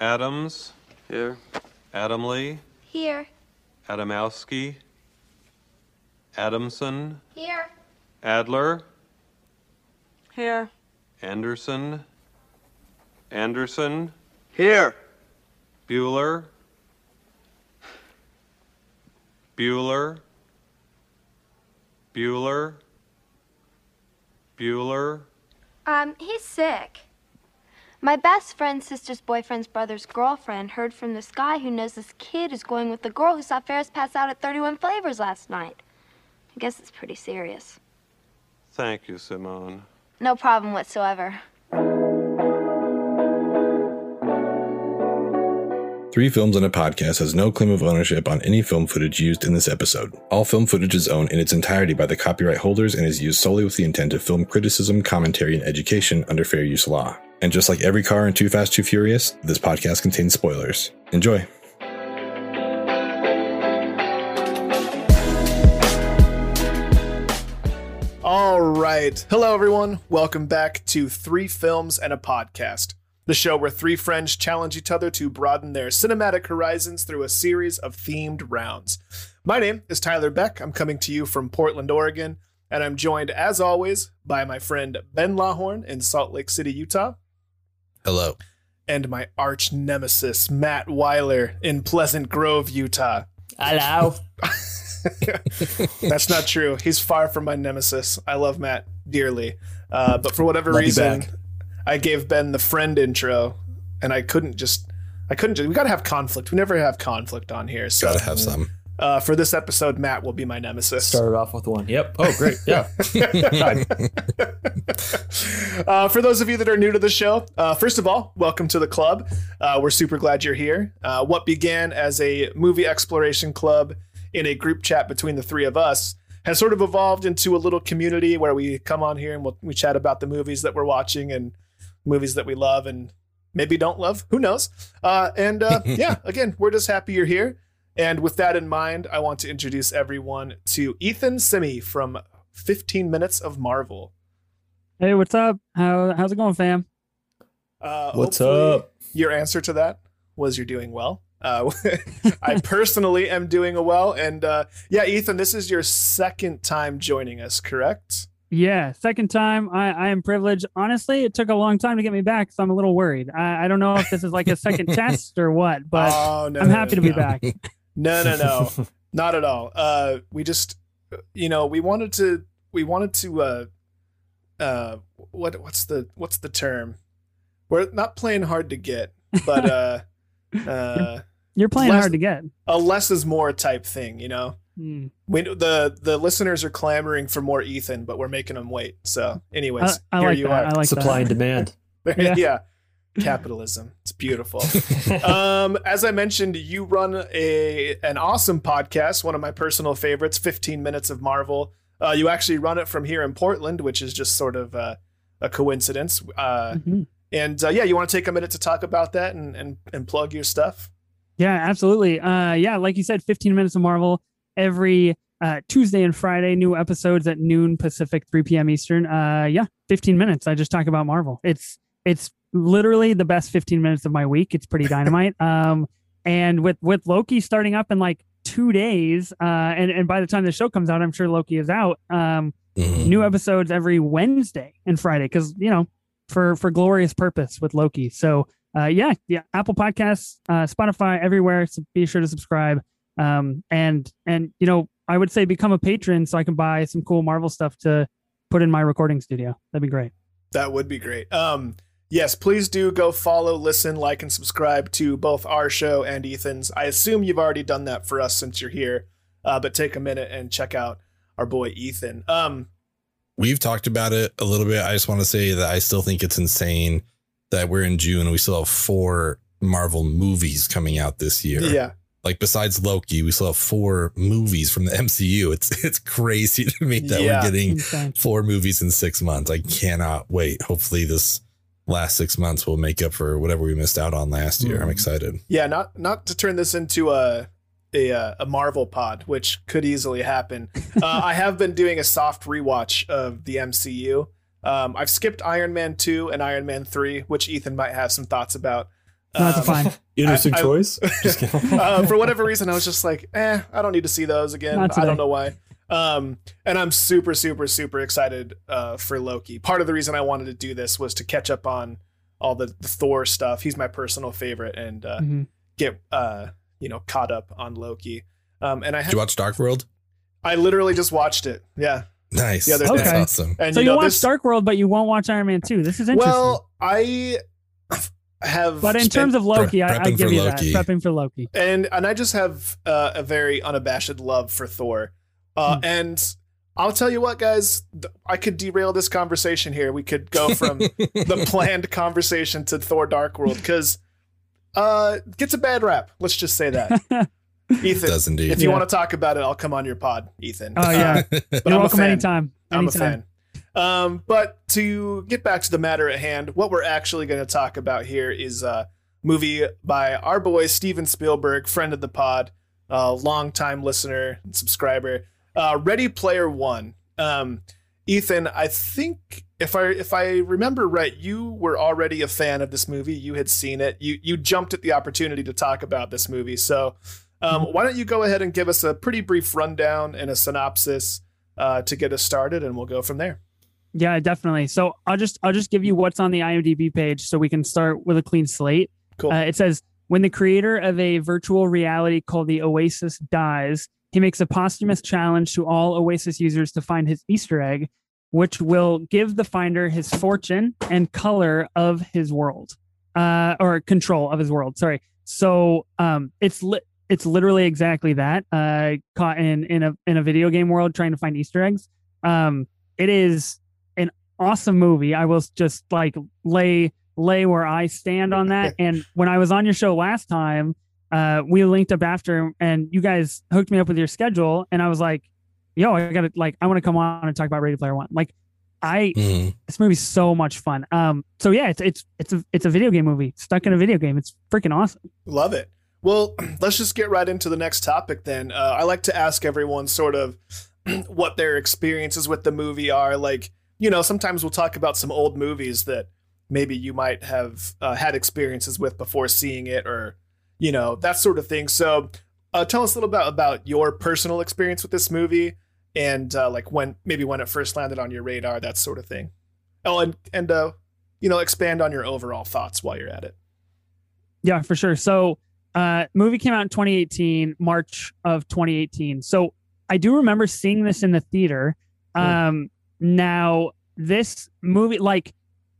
Adams, Here. Adamley, Here. Adamowski, Adamson, Here. Adler, Here. Anderson, Anderson, Here. Bueller, Bueller, Bueller, Bueller, Um, he's sick. My best friend's sister's boyfriend's brother's girlfriend heard from this guy who knows this kid is going with the girl who saw Ferris pass out at 31 Flavors last night. I guess it's pretty serious. Thank you, Simone. No problem whatsoever. Three Films and a Podcast has no claim of ownership on any film footage used in this episode. All film footage is owned in its entirety by the copyright holders and is used solely with the intent of film criticism, commentary, and education under fair use law. And just like every car in Too Fast, Too Furious, this podcast contains spoilers. Enjoy. All right. Hello, everyone. Welcome back to Three Films and a Podcast, the show where three friends challenge each other to broaden their cinematic horizons through a series of themed rounds. My name is Tyler Beck. I'm coming to you from Portland, Oregon, and I'm joined, as always, by my friend Ben Lawhorn in Salt Lake City, Utah, Hello. and my arch nemesis, Matt Weiler in Pleasant Grove, Utah. Hello. That's not true. He's far from my nemesis. I love Matt dearly. Uh, but for whatever Love you reason, back. I gave Ben the friend intro, and I couldn't just. I couldn't just. We gotta have conflict. We never have conflict on here. So Gotta have some. uh, for this episode, Matt will be my nemesis. Started off with one. Yep. Oh, great. Yeah. uh, for those of you that are new to the show, uh, first of all, welcome to the club. Uh, we're super glad you're here. Uh, what began as a movie exploration club in a group chat between the three of us has sort of evolved into a little community where we come on here and we'll, we chat about the movies that we're watching and movies that we love and maybe don't love. Who knows? Uh, and uh, yeah, again, we're just happy you're here. And with that in mind, I want to introduce everyone to Ethan Simi from 15 Minutes of Marvel. Hey, what's up? How how's it going, fam? Uh, What's up? Your answer to that was you're doing well. Uh, I personally am doing well, and uh, yeah, Ethan, this is your second time joining us, correct? Yeah, second time. I, I am privileged. Honestly, it took a long time to get me back, so I'm a little worried. I, I don't know if this is like a second test or what, but oh, no, I'm no, happy no, to be no. back. No, no, no, not at all. Uh, we just, you know, we wanted to, we wanted to, uh, uh, what, what's the, what's the term? We're not playing hard to get, but uh, uh, You're playing Less- hard to get. a less is more type thing, you know. Hmm. We the the listeners are clamoring for more Ethan, but we're making them wait. So, anyways, I, I here like you that. I are. like Supply and demand. yeah. Yeah. capitalism. It's beautiful. um, as I mentioned, you run a an awesome podcast, one of my personal favorites, 15 Minutes of Marvel. Uh, you actually run it from here in Portland, which is just sort of uh, a coincidence. Uh, Mhm. and uh, yeah, you want to take a minute to talk about that and and, and plug your stuff? Yeah, absolutely. Uh, yeah, like you said, 15 minutes of Marvel every uh, Tuesday and Friday. New episodes at noon Pacific, 3 p.m. Eastern. Uh, yeah, 15 minutes. I just talk about Marvel. It's it's literally the best 15 minutes of my week. It's pretty dynamite. um, and with with Loki starting up in like two days, uh, and and by the time the show comes out, I'm sure Loki is out. Um, Mhm. new episodes every Wednesday and Friday because you know for for glorious purpose with Loki. So uh, yeah, yeah, Apple Podcasts, uh, Spotify, everywhere. So be sure to subscribe. Um, and and you know I would say become a patron so I can buy some cool Marvel stuff to put in my recording studio. That'd be great. That would be great. Um, yes, please do go follow, listen, like, and subscribe to both our show and Ethan's. I assume you've already done that for us since you're here, uh, but take a minute and check out our boy Ethan. Um, We've talked about it a little bit. I just want to say that I still think it's insane that we're in June and we still have four Marvel movies coming out this year. yeah, Like besides Loki, we still have four movies from the MCU. It's it's crazy to me that Yeah. we're getting Insane. four movies in six months. I cannot wait. Hopefully this last six months will make up for whatever we missed out on last year. I'm Mhm. excited. yeah. Not not to turn this into a a uh, a Marvel pod, which could easily happen. Uh, I have been doing a soft rewatch of the MCU. Um, I've skipped Iron Man two and Iron Man three, which Ethan might have some thoughts about. No, it's Um, fine. Interesting I- choice. Just uh, for whatever reason, I was just like, eh, I don't need to see those again. I don't know why. Um, and I'm super, super, super excited uh, for Loki. Part of the reason I wanted to do this was to catch up on all the, the Thor stuff. He's my personal favorite, and uh, Mhm. get uh, you know caught up on Loki. Um, and I Did you watch Dark World? I literally just watched it. Yeah, Nice. The other That's awesome. and So you you know watch this. Dark World, but you won't watch Iron Man 2. This is interesting. well, I have, but in terms of Loki, I, I give for you Loki. that. Prepping for Loki. and and I just have uh, a very unabashed love for Thor. Uh, Hmm. And I'll tell you what, guys, th- I could derail this conversation here. We could go from the planned conversation to Thor: Dark World because uh, gets a bad rap. Let's just say that. Ethan, Does indeed. if you Yeah. want to talk about it, I'll come on your pod, Ethan. Oh, yeah. But You're I'm a welcome fan. anytime. I'm a fan. Um, but to get back to the matter at hand, what we're actually going to talk about here is a movie by our boy Steven Spielberg, friend of the pod, uh, longtime listener and subscriber. Uh, Ready Player One. Um, Ethan, I think if I if I remember right, you were already a fan of this movie. You had seen it. You you jumped at the opportunity to talk about this movie. So, um, why don't you go ahead and give us a pretty brief rundown and a synopsis uh, to get us started, and we'll go from there. Yeah, definitely. So I'll just I'll just give you what's on the IMDb page so we can start with a clean slate. Cool. Uh, it says when the creator of a virtual reality called the Oasis dies, he makes a posthumous challenge to all Oasis users to find his Easter egg, which will give the finder his fortune and color of his world, uh, or control of his world. Sorry. So um, it's li- it's literally exactly that. Uh, caught in in a in a video game world trying to find Easter eggs. Um, it is awesome movie. I will just like lay lay where I stand on that. and when I was on your show last time, uh, we linked up after, and you guys hooked me up with your schedule, and I was like, "Yo, I gotta like, I want to come on and talk about Ready Player One." Like, I Mhm. this movie's so much fun. Um, so yeah, it's it's it's a it's a video game movie stuck in a video game. It's freaking awesome. Love it. Well, let's just get right into the next topic then. Uh, I like to ask everyone sort of what their experiences with the movie are. Like, you know, sometimes we'll talk about some old movies that maybe you might have uh, had experiences with before seeing it or, you know, that sort of thing. So, uh, tell us a little bit about your personal experience with this movie and uh, like when maybe when it first landed on your radar, that sort of thing. Oh, and, and, uh, you know, expand on your overall thoughts while you're at it. Yeah, for sure. So, uh, movie came out in 2018, March of 2018. So I do remember seeing this in the theater. Um, now this movie, like,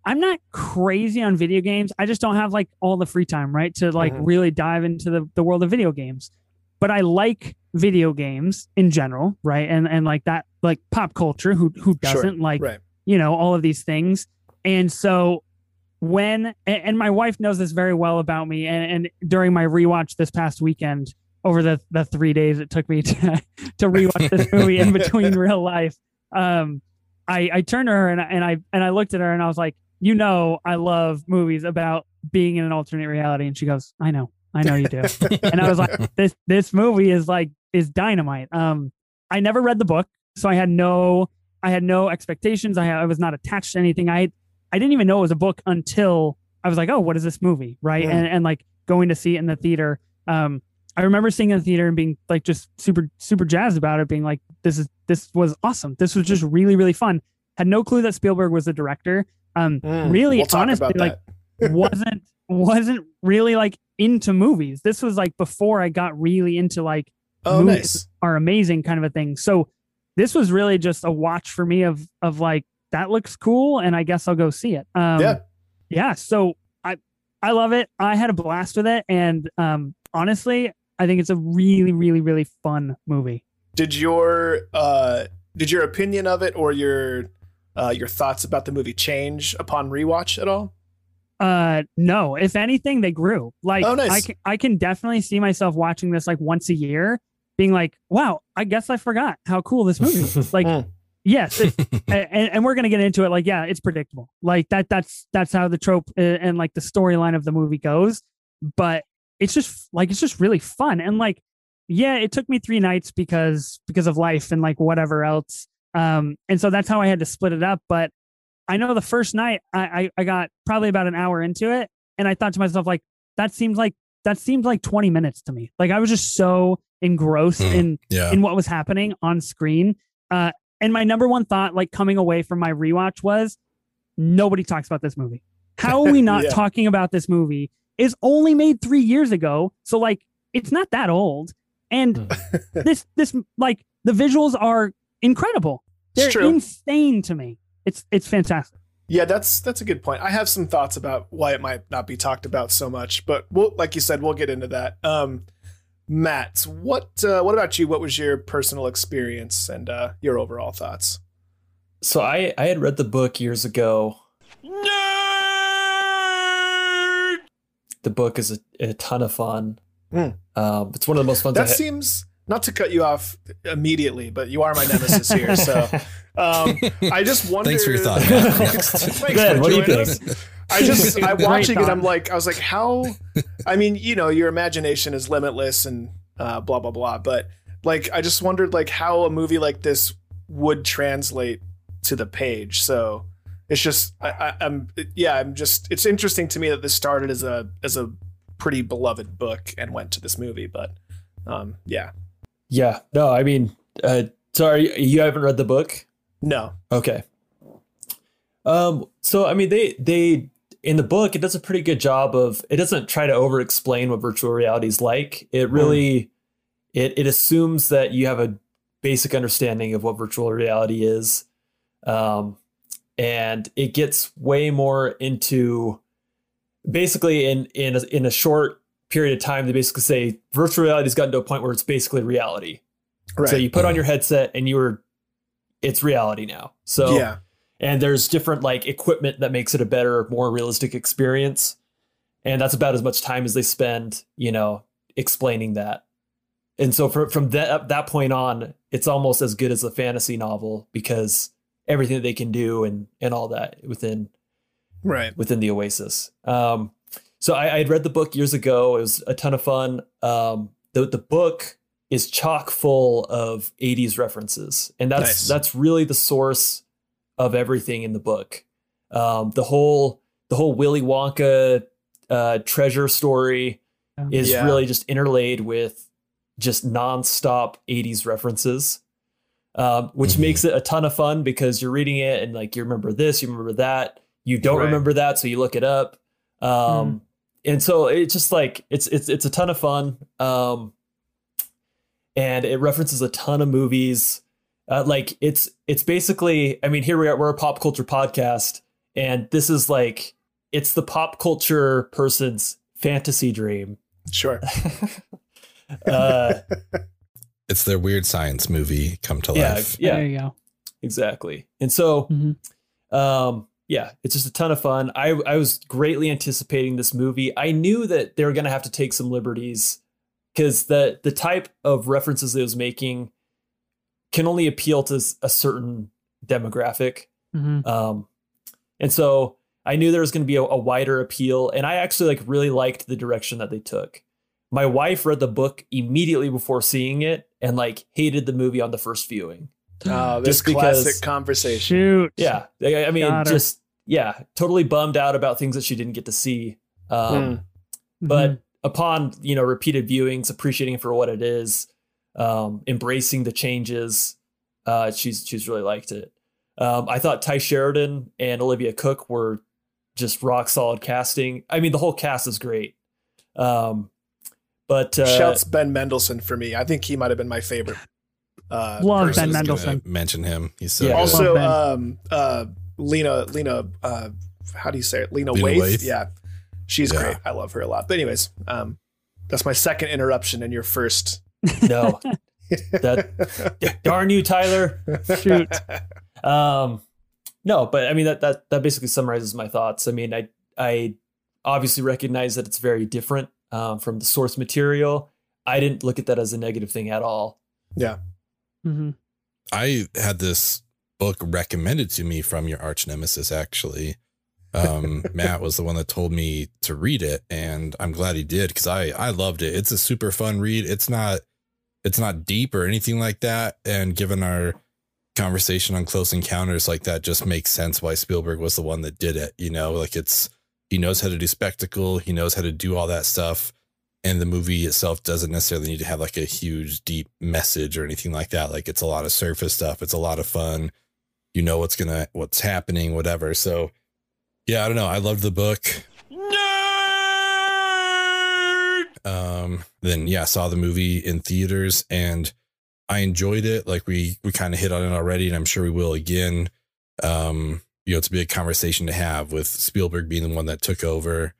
I'm not crazy on video games. I just don't have like all the free time, right, to like Mhm. really dive into the the world of video games. But I like video games in general, right, and and like that, like pop culture. Who who doesn't like Right. you know all of these things and so when and, and my wife knows this very well about me and, and during my rewatch this past weekend over the the three days it took me to to rewatch this movie in between real life um i i turned to her and I, and i and i looked at her and i was like you know i love movies about being in an alternate reality and she goes i know i know you do and I was like, this this movie is like is dynamite. Um, I never read the book, so I had no I had no expectations. I had, I was not attached to anything. I I didn't even know it was a book until I was like, oh, what is this movie, right? Mm. And and like going to see it in the theater. Um, I remember seeing it in the theater and being like just super super jazzed about it, being like, this is this was awesome. This was just really really fun. Had no clue that Spielberg was the director. Um, Mm, really we'll honestly, like wasn't wasn't really like into movies. This was like before I got really into like oh, movies nice. are amazing kind of a thing. So this was really just a watch for me of of like that looks cool and I guess I'll go see it. Um Yeah. yeah, so I I love it. I had a blast with it and um honestly, I think it's a really really really fun movie. Did your uh did your opinion of it or your uh your thoughts about the movie change upon rewatch at all? Uh no, if anything they grew. Like Oh, nice. I can I can definitely see myself watching this like once a year being like, "Wow, I guess I forgot how cool this movie is." Like Mm. yes, it, and, and we're gonna get into it. Like, yeah, it's predictable. Like that. That's that's how the trope uh, and like the storyline of the movie goes. But it's just like it's just really fun and like yeah, it took me three nights because because of life and like whatever else. Um, and so that's how I had to split it up. But I know the first night I I, I got probably about an hour into it, and I thought to myself like, that seems like that seems like 20 minutes to me. Like I was just so engrossed Hmm. in Yeah. in what was happening on screen. Uh, and my number one thought, like coming away from my rewatch, was nobody talks about this movie. How are we not Yeah. talking about this movie? Is only made three years ago, so like it's not that old. And this this like the visuals are incredible. They're true. insane to me. It's it's fantastic. Yeah, that's that's a good point. I have some thoughts about why it might not be talked about so much, but we'll, like you said, we'll get into that. Um, Matt, what uh, what about you? What was your personal experience and uh, your overall thoughts? So I I had read the book years ago. The book is a, a ton of fun. Um, it's one of the most fun. I That ha- seems not to cut you off immediately, but you are my nemesis here, so um, I just wonder. Thanks for your thought, Matt. Thanks Ben, for what do you joining think? us. I just I Great watching it. I'm like I was like how, I mean you know your imagination is limitless and uh, blah blah blah. But like I just wondered like how a movie like this would translate to the page. So it's just I, I, I'm yeah I'm just it's interesting to me that this started as a as a pretty beloved book and went to this movie. But um yeah yeah. No, I mean, uh, sorry, you haven't read the book. no Okay. Um. So I mean, they they in the book it does a pretty good job of it doesn't try to over explain what virtual reality is like. It really it it assumes that you have a basic understanding of what virtual reality is, um, and it gets way more into basically in in a, in a short period of time. They basically say virtual reality has gotten to a point where it's basically reality. right So you put on your mm-hmm. headset and you're it's reality now. So yeah and there's different like equipment that makes it a better, more realistic experience. And that's about as much time as they spend, you know, explaining that. And so from from that that point on, it's almost as good as a fantasy novel because everything that they can do and and all that within right within the Oasis. Um, so I, I had read the book years ago. It was a ton of fun. Um, the the book is chock full of 80s references, and that's Nice. that's really the source of everything in the book. Um, the whole the whole Willy Wonka uh, treasure story is Yeah. really just interlaid with just nonstop 80s references. Um, which Mhm. makes it a ton of fun because you're reading it and like you remember this, you remember that, you don't Right. remember that, so you look it up. Um, and so it's just like it's it's it's a ton of fun. Um, and it references a ton of movies. Uh, like it's it's basically, I mean, here we are, we're a pop culture podcast, and this is like it's the pop culture person's fantasy dream. sure Uh, It's their weird science movie come to yeah, life. yeah, There you go. exactly. And so, Mhm. um, yeah, it's just a ton of fun. I I was greatly anticipating this movie. I knew that they were gonna have to take some liberties because the the type of references it was making can only appeal to a certain demographic. Mhm. Um, and so I knew there was going to be a, a wider appeal, and I actually like really liked the direction that they took. My wife read the book immediately before seeing it, and like hated the movie on the first viewing. Uh, this Just because- classic conversation Shoot. Yeah, I, I mean, just yeah, totally bummed out about things that she didn't get to see. Um, Mm. But Mhm. upon you know repeated viewings, appreciating it for what it is, um, embracing the changes, uh, she's she's really liked it. Um, I thought Tye Sheridan and Olivia Cooke were just rock solid casting. I mean, the whole cast is great. Um, but uh, Shouts Ben Mendelsohn for me. I think he might have been my favorite. Uh, Love. Ben I Mendelsohn. Mention him. He's so Yeah. good. Also, um, uh, Lena, Lena, uh, how do you say it? Lena, Lena Waithe. Waithe? Yeah, she's Yeah. great. I love her a lot. But anyways, um, that's my second interruption and your first. no, that darn you, Tyler. Shoot. Um, no, but I mean that that that basically summarizes my thoughts. I mean, I I obviously recognize that it's very different um, from the source material. I didn't look at that as a negative thing at all. Mhm. I had this book recommended to me from your arch nemesis, actually. Um, Matt was the one that told me to read it, and I'm glad he did because I I loved it. It's a super fun read. It's not it's not deep or anything like that. And given our conversation on Close Encounters, like that just makes sense why Spielberg was the one that did it. You know, like it's he knows how to do spectacle, he knows how to do all that stuff. And the movie itself doesn't necessarily need to have like a huge, deep message or anything like that. Like it's a lot of surface stuff. It's a lot of fun. You know what's gonna what's happening, whatever. So yeah, I don't know. I loved the book. Nerd! Um, then yeah, saw the movie in theaters and I enjoyed it. Like we we kind of hit on it already, and I'm sure we will again. Um, you know, it's a big conversation to have with Spielberg being the one that took over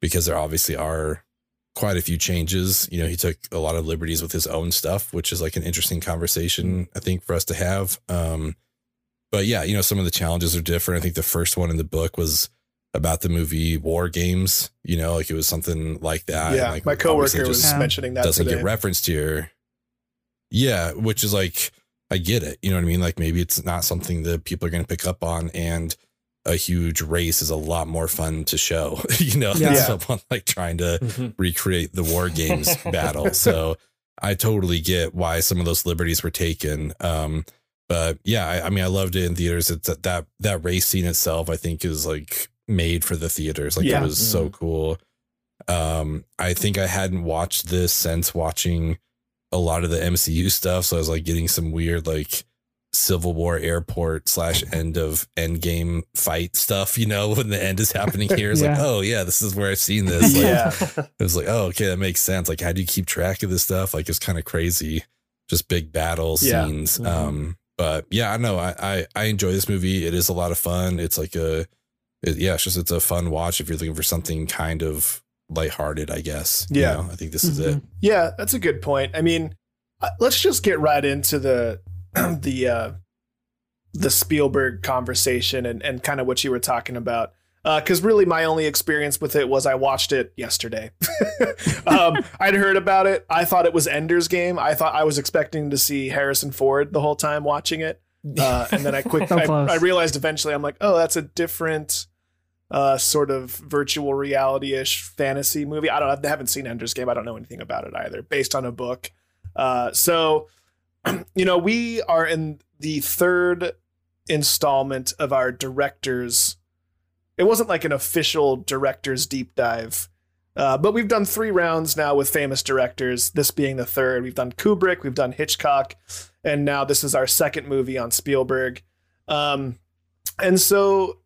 because there obviously are quite a few changes. You know, he took a lot of liberties with his own stuff, which is like an interesting conversation, I think, for us to have. Um, but yeah, you know, some of the challenges are different. I think the first one in the book was about the movie War Games. You know, like it was something like that. yeah, like, my obviously coworker was just Yeah. mentioning that doesn't today. get referenced here. Yeah, which is like I get it. You know what I mean? Like maybe it's not something that people are going to pick up on, and a huge race is a lot more fun to show. You know, than someone like trying to Mhm. recreate the war games battle. So I totally get why some of those liberties were taken. Um, but yeah, I, I mean, I loved it in theaters. It's that, that that race scene itself, I think, is like made for the theaters. Like Yeah. it was so cool. Um, I think I hadn't watched this since watching a lot of the MCU stuff, so I was like getting some weird like Civil War airport slash end of Endgame fight stuff. You know, when the end is happening here, it's like, oh yeah, this is where I've seen this. Like, yeah, it was like, oh, okay, that makes sense. Like, how do you keep track of this stuff? Like, it's kind of crazy, just big battle Yeah. scenes. Mhm. Um, but yeah, I know I, I I enjoy this movie. It is a lot of fun. It's like a, it, yeah, it's just it's a fun watch if you're looking for something kind of lighthearted, I guess. You Yeah. know, I think this is it. yeah, that's a good point. I mean, uh, let's just get right into the the uh, the Spielberg conversation and and kind of what you were talking about. Because really, my only experience with it was I watched it yesterday. um, I'd heard about it. I thought it was Ender's Game. I thought I was expecting to see Harrison Ford the whole time watching it. Uh, and then I quick So I. I realized eventually I'm like, oh, that's a different uh, sort of virtual reality ish fantasy movie. I don't I haven't seen Ender's Game. I don't know anything about it either, based on a book. Uh, so, you know, we are in the third installment of our directors. It wasn't like an official director's deep dive. Uh, but we've done three rounds now with famous directors, this being the third. We've done Kubrick, we've done Hitchcock, and now this is our second movie on Spielberg. Um, and so,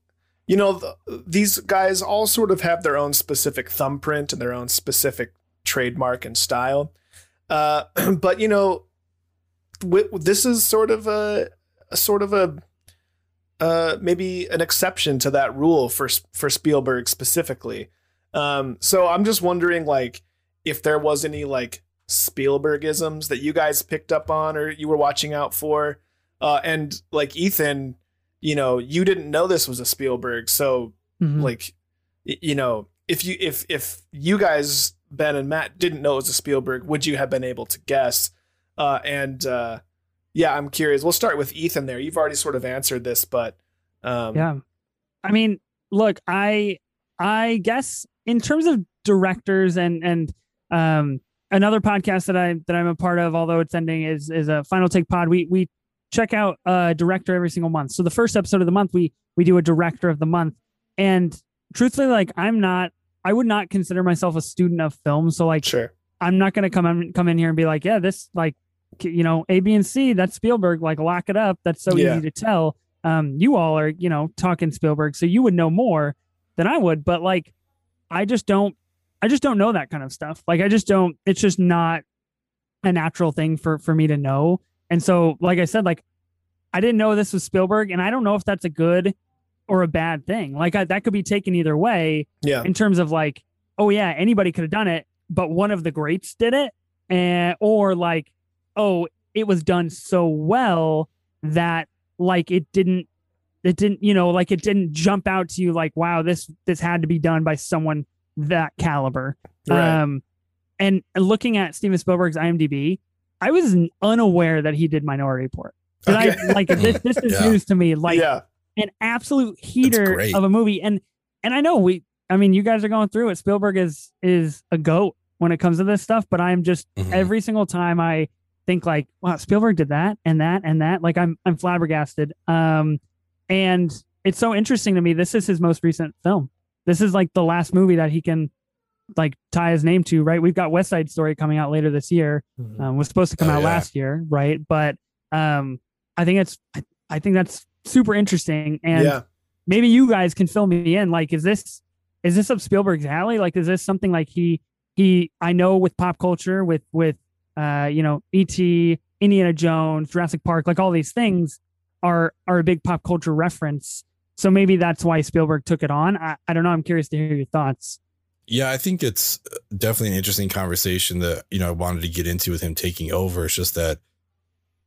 you know, th- these guys all sort of have their own specific thumbprint and their own specific trademark and style. Uh, but you know, this is sort of a, a sort of a uh, maybe an exception to that rule for for Spielberg specifically. Um, so I'm just wondering, like, if there was any like Spielbergisms that you guys picked up on or you were watching out for, uh, and like Ethan, you know, you didn't know this was a Spielberg, so Mhm. like, you know, if you if if you guys Ben and Matt didn't know it was a Spielberg, would you have been able to guess? Uh, and uh, yeah, I'm curious. We'll start with Ethan. There, you've already sort of answered this, but um, yeah. I mean look i i guess in terms of directors and and um another podcast that i that i'm a part of although it's ending is is a final take pod. We we check out a director every single month. So the first episode of the month we we do a director of the month. And truthfully like i'm not i would not consider myself a student of film. So like sure, I'm not going to come in, come in here and be like, yeah, this like, you know, A, B, and C, that's Spielberg. Like, lock it up. That's so Yeah. easy to tell. Um, you all are, you know, talking Spielberg, so you would know more than I would. But like, I just don't, I just don't know that kind of stuff. Like, I just don't. It's just not a natural thing for for me to know. And so, like I said, like, I didn't know this was Spielberg, and I don't know if that's a good or a bad thing. Like, I, that could be taken either way yeah, in terms of like, oh yeah, anybody could have done it, but one of the greats did it, and or like, oh, it was done so well that like it didn't, it didn't, you know, like it didn't jump out to you like, wow, this this had to be done by someone that caliber. right, Um, and looking at Steven Spielberg's IMDb, I was unaware that he did Minority Report. And Okay. I like this. This is Yeah. news to me. Like yeah, an absolute heater of a movie and and i know we i mean you guys are going through it spielberg is is a goat when it comes to this stuff but i'm just Mhm. every single time i think like wow spielberg did that and that and that like i'm i'm flabbergasted um and it's so interesting to me this is his most recent film this is like the last movie that he can like tie his name to, right? We've got West Side Story coming out later this year. Mhm. Um, was supposed to come Oh, out yeah. last year, right? But um, I think it's I, I think that's super interesting, and yeah. maybe you guys can fill me in. Like, is this is this up Spielberg's alley? Like, is this something like he he? I know with pop culture, with with uh, you know, E.T., Indiana Jones, Jurassic Park, like all these things are are a big pop culture reference. So maybe that's why Spielberg took it on. I, I don't know. I'm curious to hear your thoughts. Yeah, I think it's definitely an interesting conversation that, you know, I wanted to get into with him taking over. It's just that,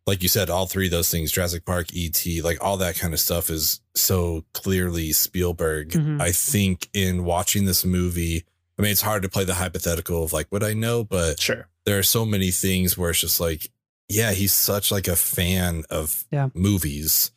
like you said, all three of those things, Jurassic Park, E.T., like all that kind of stuff is so clearly Spielberg. Mhm. I think in watching this movie, I mean, it's hard to play the hypothetical of like what I know, but Sure. There are so many things where it's just like, yeah, he's such like a fan of Yeah. movies,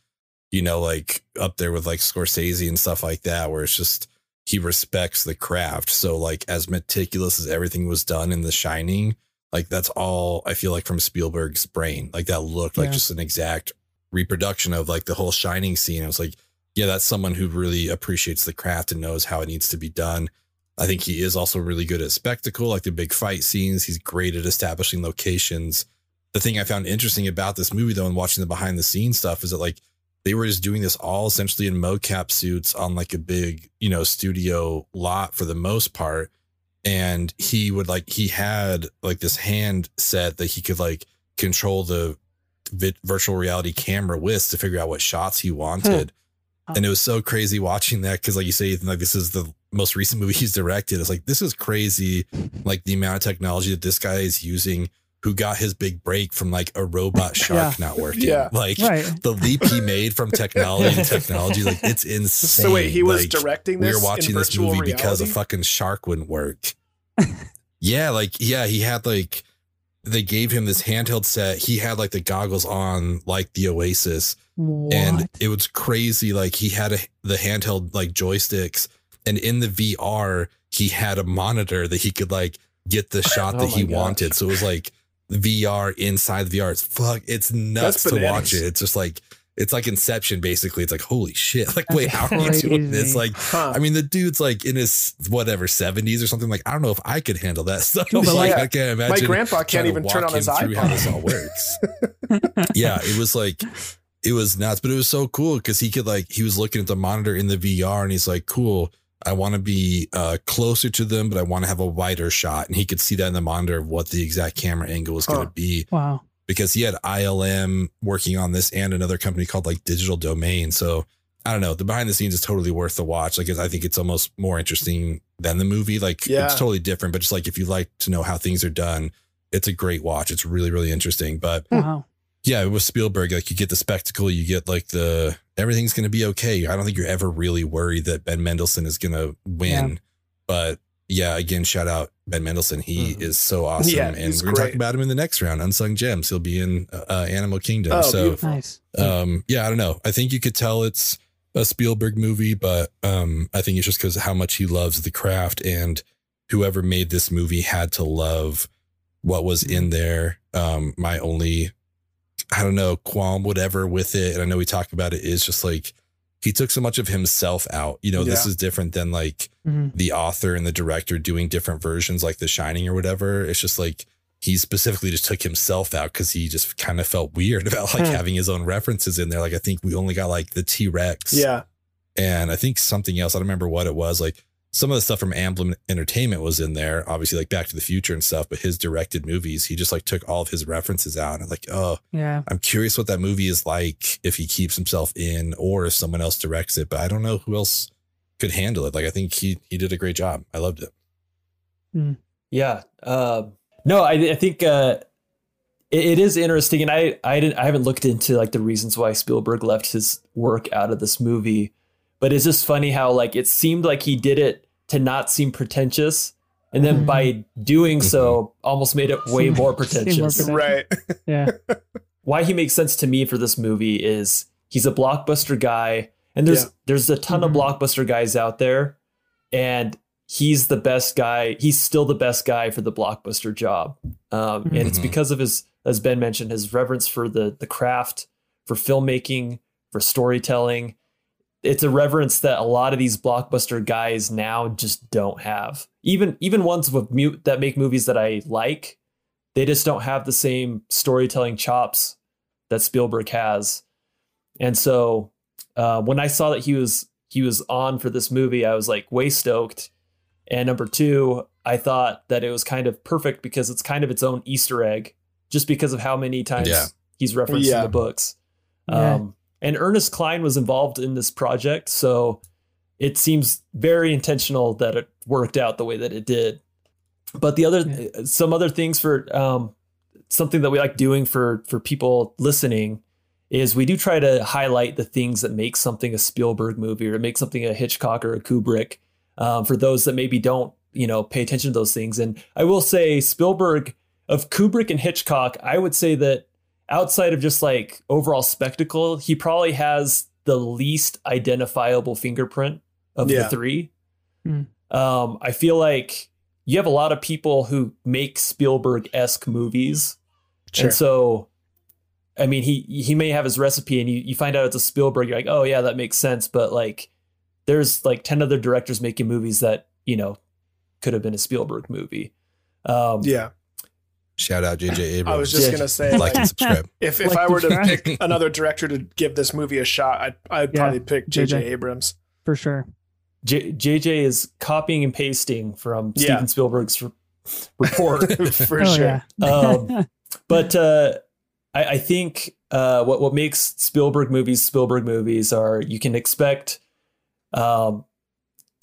you know, like up there with like Scorsese and stuff like that, where it's just he respects the craft. So like as meticulous as everything was done in The Shining, like that's all I feel like from Spielberg's brain. Like that looked like Yeah. just an exact reproduction of like the whole Shining scene. It was like, yeah, that's someone who really appreciates the craft and knows how it needs to be done. I think he is also really good at spectacle, like the big fight scenes. He's great at establishing locations. The thing I found interesting about this movie, though, and watching the behind the scenes stuff, is that like they were just doing this all essentially in mocap suits on like a big, you know, studio lot for the most part. And he would like, he had like this hand set that he could like control the vi- virtual reality camera with to figure out what shots he hmm. wanted. And it was so crazy watching that because, like you say, Ethan, like this is the most recent movie he's directed. It's like this is crazy, like the amount of technology that this guy is using. Who got his big break from like a robot shark not working? Yeah. Like Right. the leap he made from technology to technology, like it's insane. So wait, he was Like, directing we this. were watching in this virtual movie because a fucking shark wouldn't work. yeah, like yeah, he had like they gave him this handheld set. He had like the goggles on, like the Oasis, and it was crazy. Like he had a, the handheld like joysticks, and in the VR he had a monitor that he could like get the oh, shot Oh that he oh, gosh. wanted. So it was like VR inside the VR. It's fuck. It's nuts to watch it. It's just like it's like Inception. Basically, it's like holy shit. Like wait, how are you doing this? Like Huh. I mean, the dude's like in his whatever seventies or something. Like I don't know if I could handle that stuff. But, like yeah, I can't imagine. My grandpa can't even turn on his iPod. through how this all works. yeah, it was like it was nuts, but it was so cool because he could like he was looking at the monitor in the VR and he's like, cool. I want to be uh, closer to them, but I want to have a wider shot. And he could see that in the monitor of what the exact camera angle was going Huh. to be Wow. because he had ILM working on this and another company called like Digital Domain. So I don't know. The behind the scenes is totally worth the watch. Like I think it's almost more interesting than the movie. Like Yeah. it's totally different, but just like if you like to know how things are done, it's a great watch. It's really really interesting. But Wow. yeah, it was Spielberg, like you get the spectacle, you get like the everything's going to be okay. I don't think you're ever really worried that Ben Mendelsohn is going to win. Yeah. But yeah, again, shout out Ben Mendelsohn. He Mhm. is so awesome, Yeah, and we're gonna talk about him in the next round. Unsung gems. He'll be in uh, Animal Kingdom. Oh, so beautiful. Nice. um, yeah, I don't know. I think you could tell it's a Spielberg movie, but um, I think it's just because of how much he loves the craft and whoever made this movie had to love what was in there. Um, my only, I don't know, qualm, whatever with it, and I know we talk about it, is just like he took so much of himself out. You know, this is different than like Mhm. the author and the director doing different versions like The Shining or whatever. It's just like he specifically just took himself out because he just kind of felt weird about like Hmm. having his own references in there. Like I think we only got like the T Rex, Yeah. and I think something else. I don't remember what it was. Like some of the stuff from Amblin Entertainment was in there, obviously like Back to the Future and stuff. But his directed movies, he just like took all of his references out and like, oh, Yeah. I'm curious what that movie is like if he keeps himself in or if someone else directs it. But I don't know who else could handle it. Like I think he he did a great job. I loved it. Yeah. Um, no, I, I think uh, it, it is interesting, and I I didn't I haven't looked into like the reasons why Spielberg left his work out of this movie, but it's just funny how like it seemed like he did it to not seem pretentious, and then Mhm. by doing so, almost made it way more seem more pretentious. pretentious. Right. Yeah. why he makes sense to me for this movie is he's a blockbuster guy and there's Yeah. there's a ton Mhm. of blockbuster guys out there and he's the best guy he's still the best guy for the blockbuster job um, and it's Mhm. because of his as ben mentioned his reverence for the the craft for filmmaking for storytelling it's a reverence that a lot of these blockbuster guys now just don't have. Even even ones with mute that make movies that I like, they just don't have the same storytelling chops that Spielberg has. And so uh, when I saw that he was he was on for this movie, I was like way stoked. And number two, I thought that it was kind of perfect because it's kind of its own Easter egg, just because of how many times Yeah. he's referenced Yeah. in the books. Yeah. Um, and Ernest Cline was involved in this project, so it seems very intentional that it worked out the way that it did. But the other, some other things for um, something that we like doing for for people listening is we do try to highlight the things that make something a Spielberg movie or make something a Hitchcock or a Kubrick. Um, for those that maybe don't, you know, pay attention to those things. And I will say Spielberg of Kubrick and Hitchcock, I would say that outside of just like overall spectacle, he probably has the least identifiable fingerprint of Yeah. the three. Hmm. Um, I feel like you have a lot of people who make Spielberg esque movies. Sure. And so, I mean, he he may have his recipe, and you, you find out it's a Spielberg. You're like, oh yeah, that makes sense. But like, there's like ten other directors making movies that you know could have been a Spielberg movie. Um, yeah. Shout out JJ Abrams. I was just gonna say, like like, and subscribe. if if Like I were to pick another director to give this movie a shot, I'd I'd Yeah, probably pick J.J. JJ. Abrams. for sure. J- JJ is copying and pasting from Yeah. Steven Spielberg's r- report. For oh sure. yeah. Um, but uh, I, I think uh, what what makes Spielberg movies Spielberg movies are you can expect. Um, y-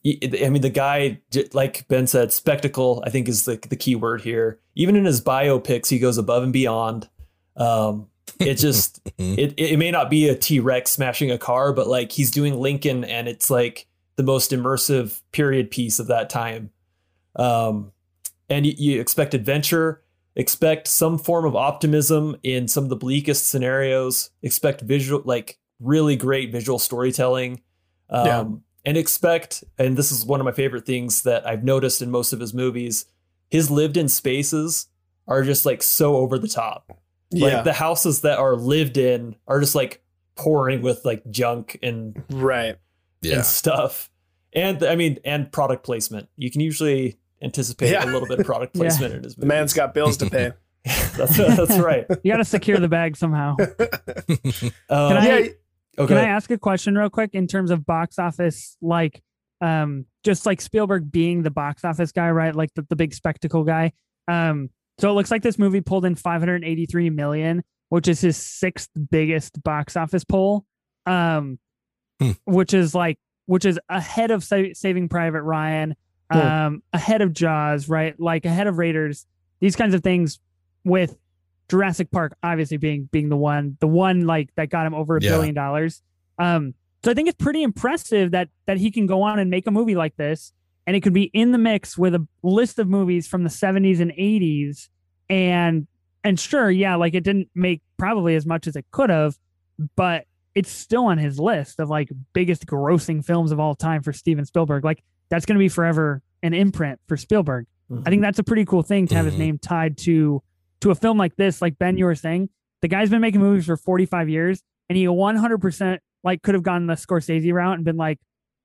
I mean, the guy, like Ben said, spectacle. I think is the the key word here. Even in his biopics, he goes above and beyond. Um, it just it it may not be a T Rex smashing a car, but like he's doing Lincoln, and it's like the most immersive period piece of that time. Um, and you, you expect adventure, expect some form of optimism in some of the bleakest scenarios, expect visual, like really great visual storytelling. Um, Yeah. And expect, and this is one of my favorite things that I've noticed in most of his movies, his lived in spaces are just like so over the top. Like Yeah. the houses that are lived in are just like pouring with like junk and right. Yeah. and stuff. And I mean, and product placement. You can usually anticipate Yeah. a little bit of product Yeah. placement in his movies. The man's got bills to pay. that's that's right. You got to secure the bag somehow. Um, Can I- yeah. Okay. Can I ask a question real quick in terms of box office? Like, um, just like Spielberg being the box office guy, right? Like the, the big spectacle guy. Um, so it looks like this movie pulled in 583 million, which is his sixth biggest box office pull. Um, Hmm. which is like, which is ahead of Sa- Saving Private Ryan, Hmm. um, ahead of Jaws, right? Like ahead of Raiders. These kinds of things with Jurassic Park obviously being being the one the one like that got him over a Yeah. billion dollars. Um so I think it's pretty impressive that that he can go on and make a movie like this and it could be in the mix with a list of movies from the 70s and 80s and and sure yeah like it didn't make probably as much as it could have but it's still on his list of like biggest grossing films of all time for Steven Spielberg like that's going to be forever an imprint for Spielberg I think that's a pretty cool thing to have his Mhm. name tied to to a film like this. Like Ben, you were saying, the guy's been making movies for 45 years, and he 100% like could have gone the Scorsese route and been like,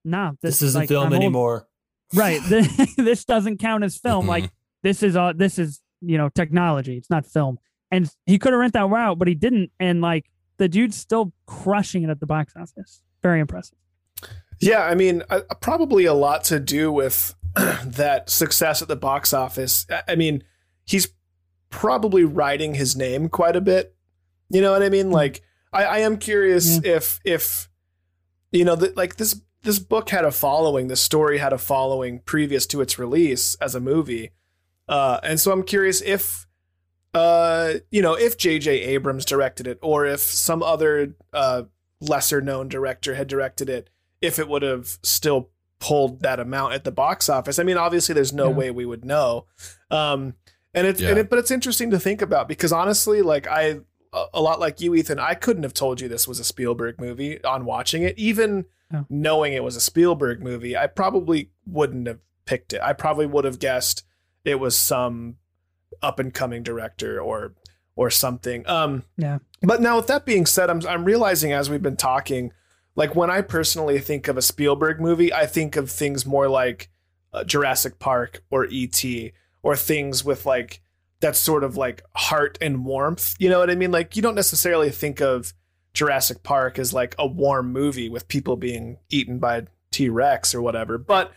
"Nah, this, this, isn't like, film I'm old. anymore. Right? This, this doesn't count as film. Mhm. Like this is uh this is you know technology. It's not film." And he could have rent that route, but he didn't. And like the dude's still crushing it at the box office. Very impressive. Yeah, I mean, uh, probably a lot to do with that success at the box office. I- I mean, he's probably writing his name quite a bit. You know what I mean? Like, I, I am curious if if you know, that like this this book had a following, the story had a following previous to its release as a movie, uh, and so I'm curious if. Uh, you know, if J.J. Abrams directed it, or if some other uh, lesser known director had directed it, if it would have still pulled that amount at the box office. I mean, obviously, there's no Yeah. way we would know. Um, and it's Yeah. and it, but it's interesting to think about because honestly, like I a lot like you, Ethan, I couldn't have told you this was a Spielberg movie on watching it, even Yeah. knowing it was a Spielberg movie. I probably wouldn't have picked it. I probably would have guessed it was some up and coming director or or something. Um, Yeah. But now, with that being said, I'm I'm realizing as we've been talking, Like when I personally think of a Spielberg movie, I think of things more like uh, Jurassic Park or E.T. or things with like that sort of like heart and warmth. You know what I mean? Like you don't necessarily think of Jurassic Park as like a warm movie with people being eaten by T Rex or whatever. But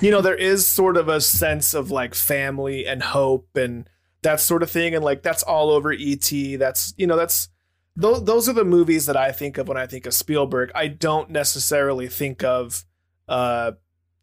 you know, there is sort of a sense of like family and hope and that sort of thing. And like that's all over E.T. That's you know, that's those those are the movies that I think of when I think of Spielberg. I don't necessarily think of uh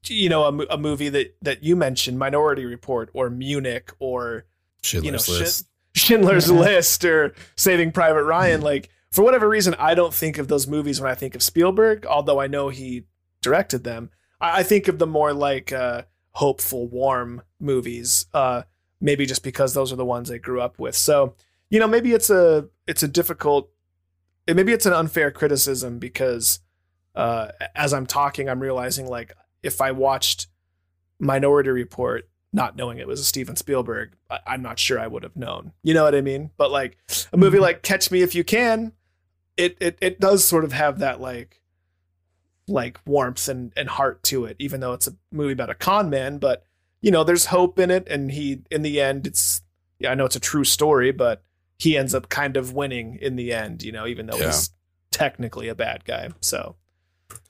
you know a, a movie that that you mentioned Minority Report or Munich or Schindler's you know List. Schi- Schindler's Yeah. List or Saving Private Ryan like for whatever reason I don't think of those movies when I think of Spielberg although I know he directed them I, I think of the more like uh hopeful warm movies uh maybe just because those are the ones I grew up with so you know maybe it's a it's a difficult maybe it's an unfair criticism because uh as I'm talking I'm realizing like if I watched Minority Report not knowing it was a Steven Spielberg, I- I'm not sure I would have known. You know what I mean? But like a movie mm-hmm. like Catch Me If You Can, it it it does sort of have that like like warmth and and heart to it, even though it's a movie about a con man. But you know, there's hope in it, and he in the end, it's yeah, I know it's a true story, but he ends up kind of winning in the end. You know, even though Yeah. he's technically a bad guy. So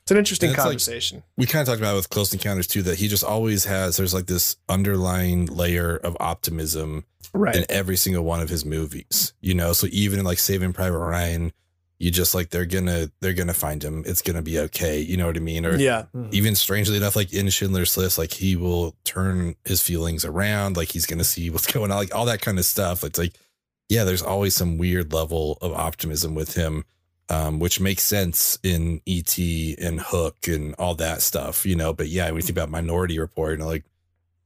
it's an interesting And it's like- conversation. we kind of talked about it with Close Encounters too, that he just always has, there's like this underlying layer of optimism right. in every single one of his movies, you know? So even in like Saving Private Ryan, you just like, they're gonna, they're gonna find him. It's gonna be okay. You know what I mean? Or yeah. Hmm. even strangely enough, like in Schindler's List, like he will turn his feelings around, like he's gonna see what's going on, like all that kind of stuff. It's like, yeah, there's always some weird level of optimism with him, um, which makes sense in ET and Hook and all that stuff, you know. But yeah, when you think about Minority Report, you know, like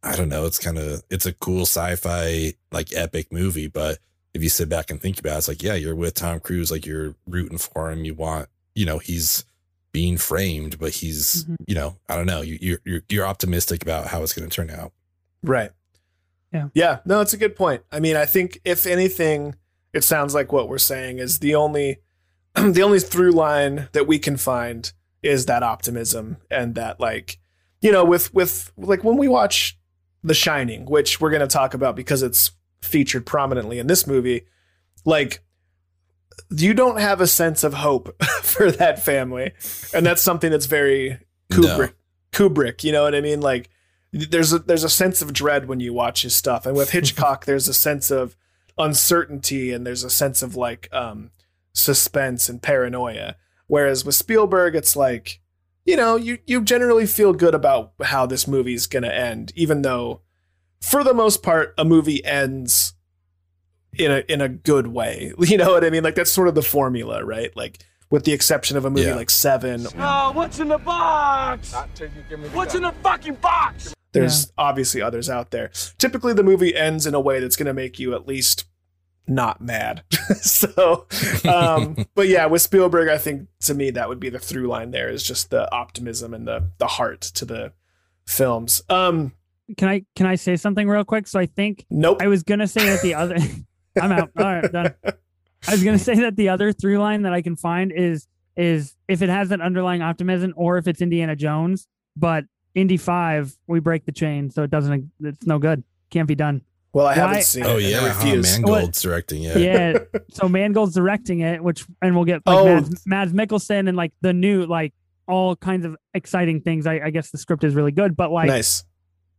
I don't know, it's kind of it's a cool sci-fi like epic movie, but if you sit back and think about it, it's like, yeah, you're with Tom Cruise, like you're rooting for him. You want, you know, he's being framed, but he's, Mhm. you know, I don't know. You, you're you're you're optimistic about how it's going to turn out. Right. Yeah. Yeah. No, it's a good point. I mean, I think if anything, it sounds like what we're saying is the only the only through line that we can find is that optimism and that like you know with with like when we watch The Shining, which we're going to talk about because it's featured prominently in this movie, like you don't have a sense of hope for that family, and that's something that's very Kubrick. Kubrick, you know what I mean? Like there's a there's a sense of dread when you watch his stuff, and with Hitchcock, there's a sense of uncertainty and there's a sense of like um, suspense and paranoia. Whereas with Spielberg, it's like you know you you generally feel good about how this movie's gonna end, even though for the most part a movie ends in a in a good way. You know what I mean? Like that's sort of the formula, right? Like with the exception of a movie Yeah. like Seven Oh, what's in the box? What's in the fucking box? There's obviously others out there. Typically, the movie ends in a way that's going to make you at least not mad. so, um, but yeah, with Spielberg, I think to me that would be the through line. There is just the optimism and the the heart to the films. Um, Can I can I say something real quick? So I think nope. I was gonna say that the other I'm out. All right, done. I was gonna say that the other through line that I can find is is if it has that underlying optimism or if it's Indiana Jones, but Indy five, we break the chain, so it doesn't it's no good. Can't be done. Well, I haven't seen Oh it. and I yeah, huh, refuse. Mangold's directing it. Yeah. so Mangold's directing it, which and we'll get like Oh. Mads, Mads Mikkelsen and like the new like all kinds of exciting things. I, I guess the script is really good, but like nice.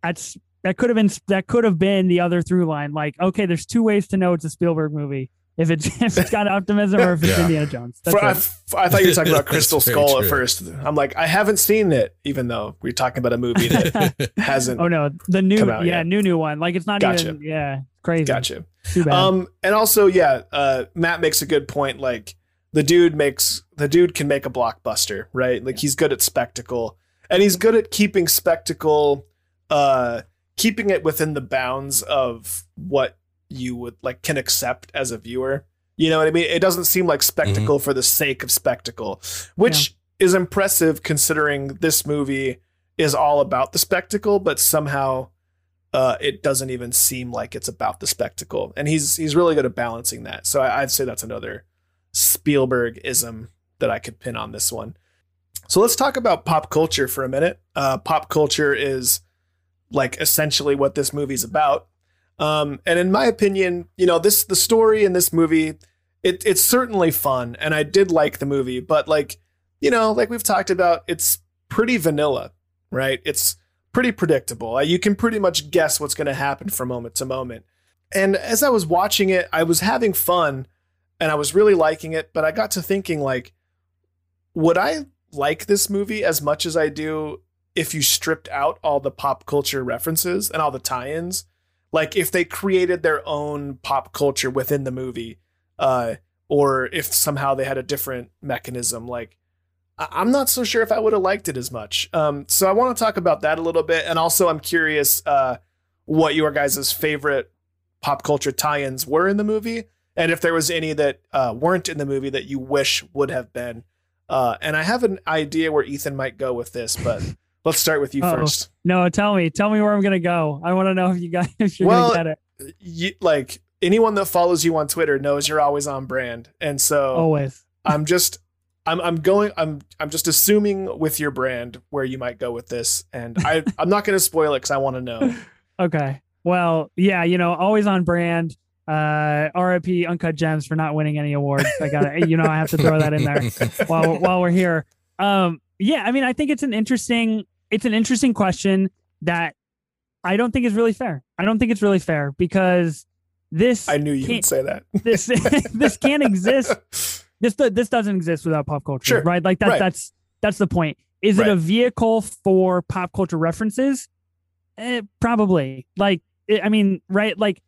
that's that could have been that could have been the other through line. Like, okay, there's two ways to know it's a Spielberg movie. If it's if it's got optimism or if it's Yeah. Indiana Jones. That's For, I, it. f- I thought you were talking about Crystal very Skull at first. I'm like, I haven't seen it, even though we're talking about a movie that hasn't. oh no, the new Come out yeah, yet. new new one. Like it's not Gotcha. even yeah, crazy. Gotcha. Too bad. Um, and also, yeah, uh, Matt makes a good point. Like the dude makes the dude can make a blockbuster, right? Like he's good at spectacle, and he's good at keeping spectacle, uh, keeping it within the bounds of what you would like can accept as a viewer. You know what I mean? It doesn't seem like spectacle for the sake of spectacle, which is impressive considering this movie is all about the spectacle, but somehow uh, it doesn't even seem like it's about the spectacle. And he's he's really good at balancing that. So I, I'd say that's another Spielberg ism that I could pin on this one. So let's talk about pop culture for a minute. Uh, pop culture is like essentially what this movie's about. Um, and in my opinion, you know, this the story in this movie, it, it's certainly fun, and I did like the movie, but like, you know, like we've talked about, it's pretty vanilla, right? It's pretty predictable. Uh, You can pretty much guess what's going to happen from moment to moment. And as I was watching it, I was having fun, and I was really liking it. But I got to thinking, like, would I like this movie as much as I do if you stripped out all the pop culture references and all the tie-ins? Like if they created their own pop culture within the movie, uh, or if somehow they had a different mechanism. Like I- I'm not so sure if I would have liked it as much. Um, so I want to talk about that a little bit, and also I'm curious uh, what your guys' favorite pop culture tie-ins were in the movie, and if there was any that uh, weren't in the movie that you wish would have been. Uh, and I have an idea where Ethan might go with this, but let's start with you Uh-oh. first. No, tell me, tell me where I'm gonna go. I want to know if you guys if you're Well, gonna get it. You, like anyone that follows you on Twitter knows you're always on brand, and so Always. I'm just I'm I'm going I'm I'm just assuming with your brand where you might go with this, and I I'm not going to spoil it because I want to know. Okay. Well, yeah, you know, always on brand. Uh, RIP Uncut Gems for not winning any awards. I got to you know, I have to throw that in there while while we're here. Um, yeah, I mean, I think it's an interesting it's an interesting question that I don't think is really fair. I don't think it's really fair because this I knew you would say that. this this can't exist. This this doesn't exist without pop culture, Sure. right? Like that Right. that's that's the point. Is it a vehicle for pop culture references? Eh, probably. Like it, I mean, right? Like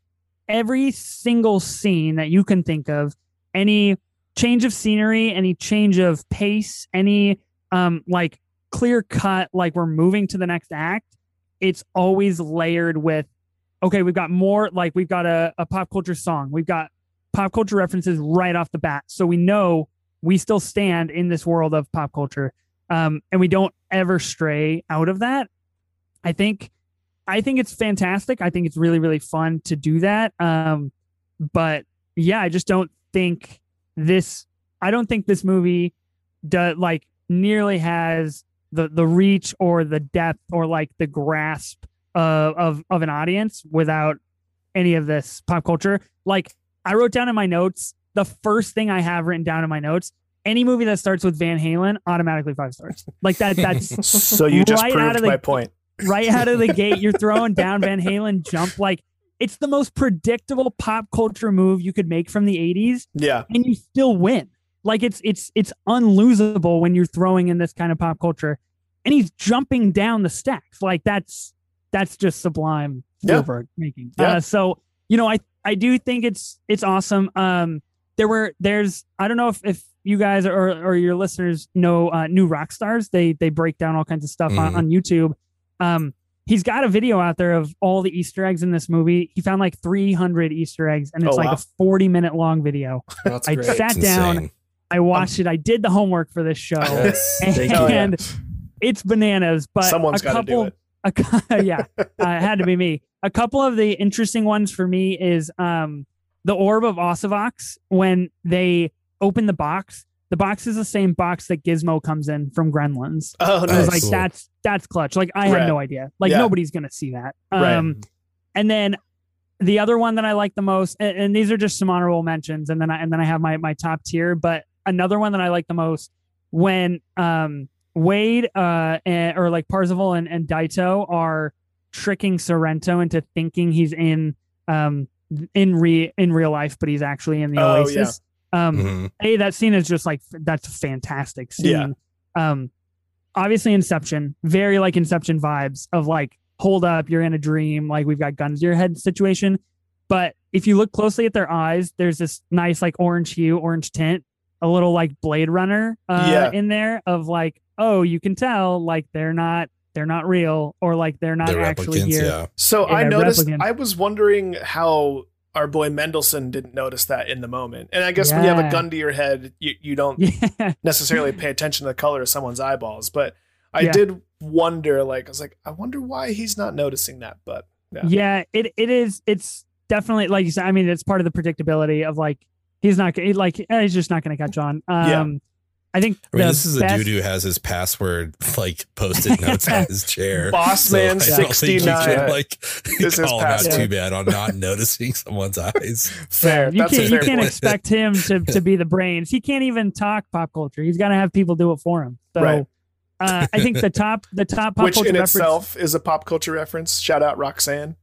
every single scene that you can think of, any change of scenery, any change of pace, any um like clear cut, like we're moving to the next act, it's always layered with okay, we've got more like we've got a, a pop culture song, we've got pop culture references right off the bat. So we know we still stand in this world of pop culture. Um, and we don't ever stray out of that. I think I think it's fantastic. I think it's really, really fun to do that. Um, but yeah, I just don't think this I don't think this movie does like nearly has the the reach or the depth or like the grasp of of of an audience without any of this pop culture. Like I wrote down in my notes, the first thing I have written down in my notes, any movie that starts with Van Halen, automatically five stars. Like that that's So you just Right out proved the- my point. right out of the gate, you're throwing down Van Halen jump like it's the most predictable pop culture move you could make from the 80s Yeah, and you still win. Like it's it's it's unlosable when you're throwing in this kind of pop culture. And he's jumping down the stacks. Like that's that's just sublime Yeah. Spielberg making. Yeah. Uh, so you know, I I do think it's it's awesome. Um there were there's I don't know if if you guys or or your listeners know uh New Rockstars. They they break down all kinds of stuff on, Mhm. on YouTube. Um he's got a video out there of all the Easter eggs in this movie. He found like 300 Easter eggs and it's Oh, like wow. a 40 minute long video. That's I great. sat It's down, insane. I watched it. I did the homework for this show, Yes. Thank you. Yeah. and it's bananas. But someone's a got to couple, do it. a yeah, uh, it had to be me. A couple of the interesting ones for me is um the orb of Osuvox when they open the box. The box is the same box that Gizmo comes in from Gremlins. Oh, I was. Like, cool. that's that's clutch. Like I had no idea. Like Yeah. nobody's gonna see that. Right. Um, and then the other one that I like the most, and, and these are just some honorable mentions, and then I and then I have my my top tier. But another one that I like the most when um Wade uh and, or like Parzival and, and Daito are tricking Sorrento into thinking he's in um in re in real life, but he's actually in the Oh, Oasis. Um, Mhm. hey, that scene is just like that's a fantastic scene. Yeah. Um, obviously Inception, very like Inception vibes of like, hold up, you're in a dream, like we've got guns to your head situation. But if you look closely at their eyes, there's this nice like orange hue, orange tint, a little like Blade Runner uh, Yeah. in there of like, oh, you can tell like they're not they're not real or like they're not The actually replicants, here. yeah. So I noticed. replicant. I was wondering how our boy Mendelsohn didn't notice that in the moment. And I guess when you have a gun to your head, you, you don't Yeah. necessarily pay attention to the color of someone's eyeballs. But I Yeah. did wonder, like, I was like, I wonder why he's not noticing that. But Yeah. yeah it it is it's definitely like you said i mean it's part of the predictability of like he's not gonna like eh, he's just not gonna catch on um Yeah. I think I mean, this is a dude who has his password like posted notes on his chair. Boss man don't 69. like This is call him out too bad on not noticing someone's eyes. Fair. You That's can't, you can't expect him to, to be the brains. He can't even talk pop culture. He's got to have people do it for him. So Right. uh, I think the top the top pop Which culture in reference- itself is a pop culture reference. Shout out Roxanne.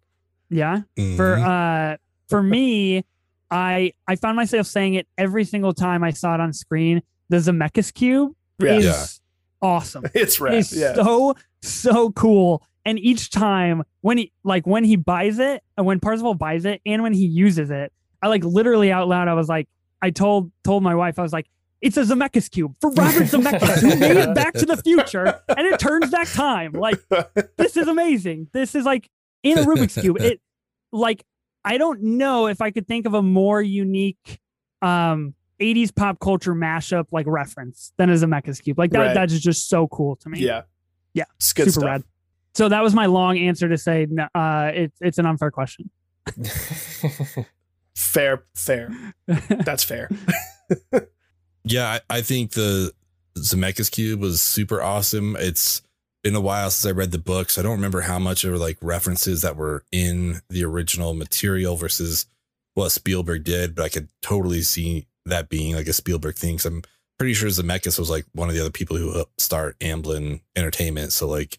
yeah. For Mhm. uh for me, I I found myself saying it every single time I saw it on screen. The Zemeckis cube Yeah. is Yeah. awesome. It's rad. It's Yeah. so so cool. And each time when he like when he buys it and when Parzival buys it and when he uses it, I like literally out loud I was like I told told my wife I was like it's a Zemeckis cube for Robert Zemeckis who made it Back to the Future and it turns back time. Like this is amazing. This is like in a Rubik's cube. It like I don't know if I could think of a more unique um 80s pop culture mashup like reference than a Zemeckis cube. Like that Right. that's just so cool to me. yeah. Yeah. It's good Super stuff. rad. So that was my long answer to say uh it's it's an unfair question. Fair, fair. That's fair. Yeah, I, I think the Zemeckis cube was super awesome. It's been a while since I read the books. I don't remember how much of like references that were in the original material versus what Spielberg did, but I could totally see that being like a Spielberg thing. 'cause I'm pretty sure Zemeckis was like one of the other people who helped start Amblin Entertainment. So like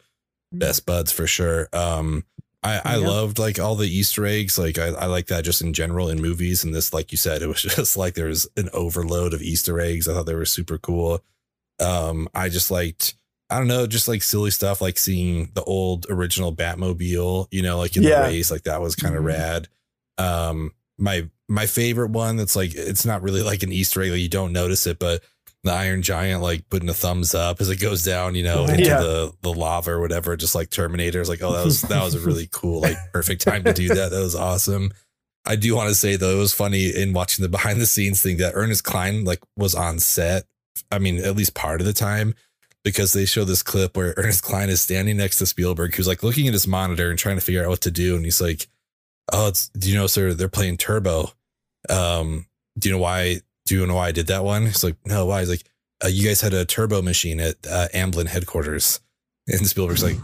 best buds for sure. Um, I, I Yeah. loved like all the Easter eggs. Like I, I like that just in general in movies. And this, like you said, it was just like there was an overload of Easter eggs. I thought they were super cool. Um, I just liked, I don't know, just like silly stuff, like seeing the old original Batmobile, you know, like in Yeah. the race, like that was kind of Mhm. rad. Um, my my favorite one that's like it's not really like an Easter egg, like you don't notice it, but the Iron Giant like putting a thumbs up as it goes down, you know, into Yeah. the the lava or whatever, just like Terminator. It's like, oh, that was that was a really cool, like perfect time to do that. That was awesome. I do want to say though, it was funny in watching the behind the scenes thing that Ernest Cline like was on set. I mean, at least part of the time, because they show this clip where Ernest Cline is standing next to Spielberg, who's like looking at his monitor and trying to figure out what to do, and he's like, "Oh, it's do you know, sir? They're playing Turbo. Um, do you know why? Do you know why I did that one?" He's like, "No, why?" He's like, uh, "You guys had a Turbo machine at uh, Amblin headquarters," and Spielberg's like.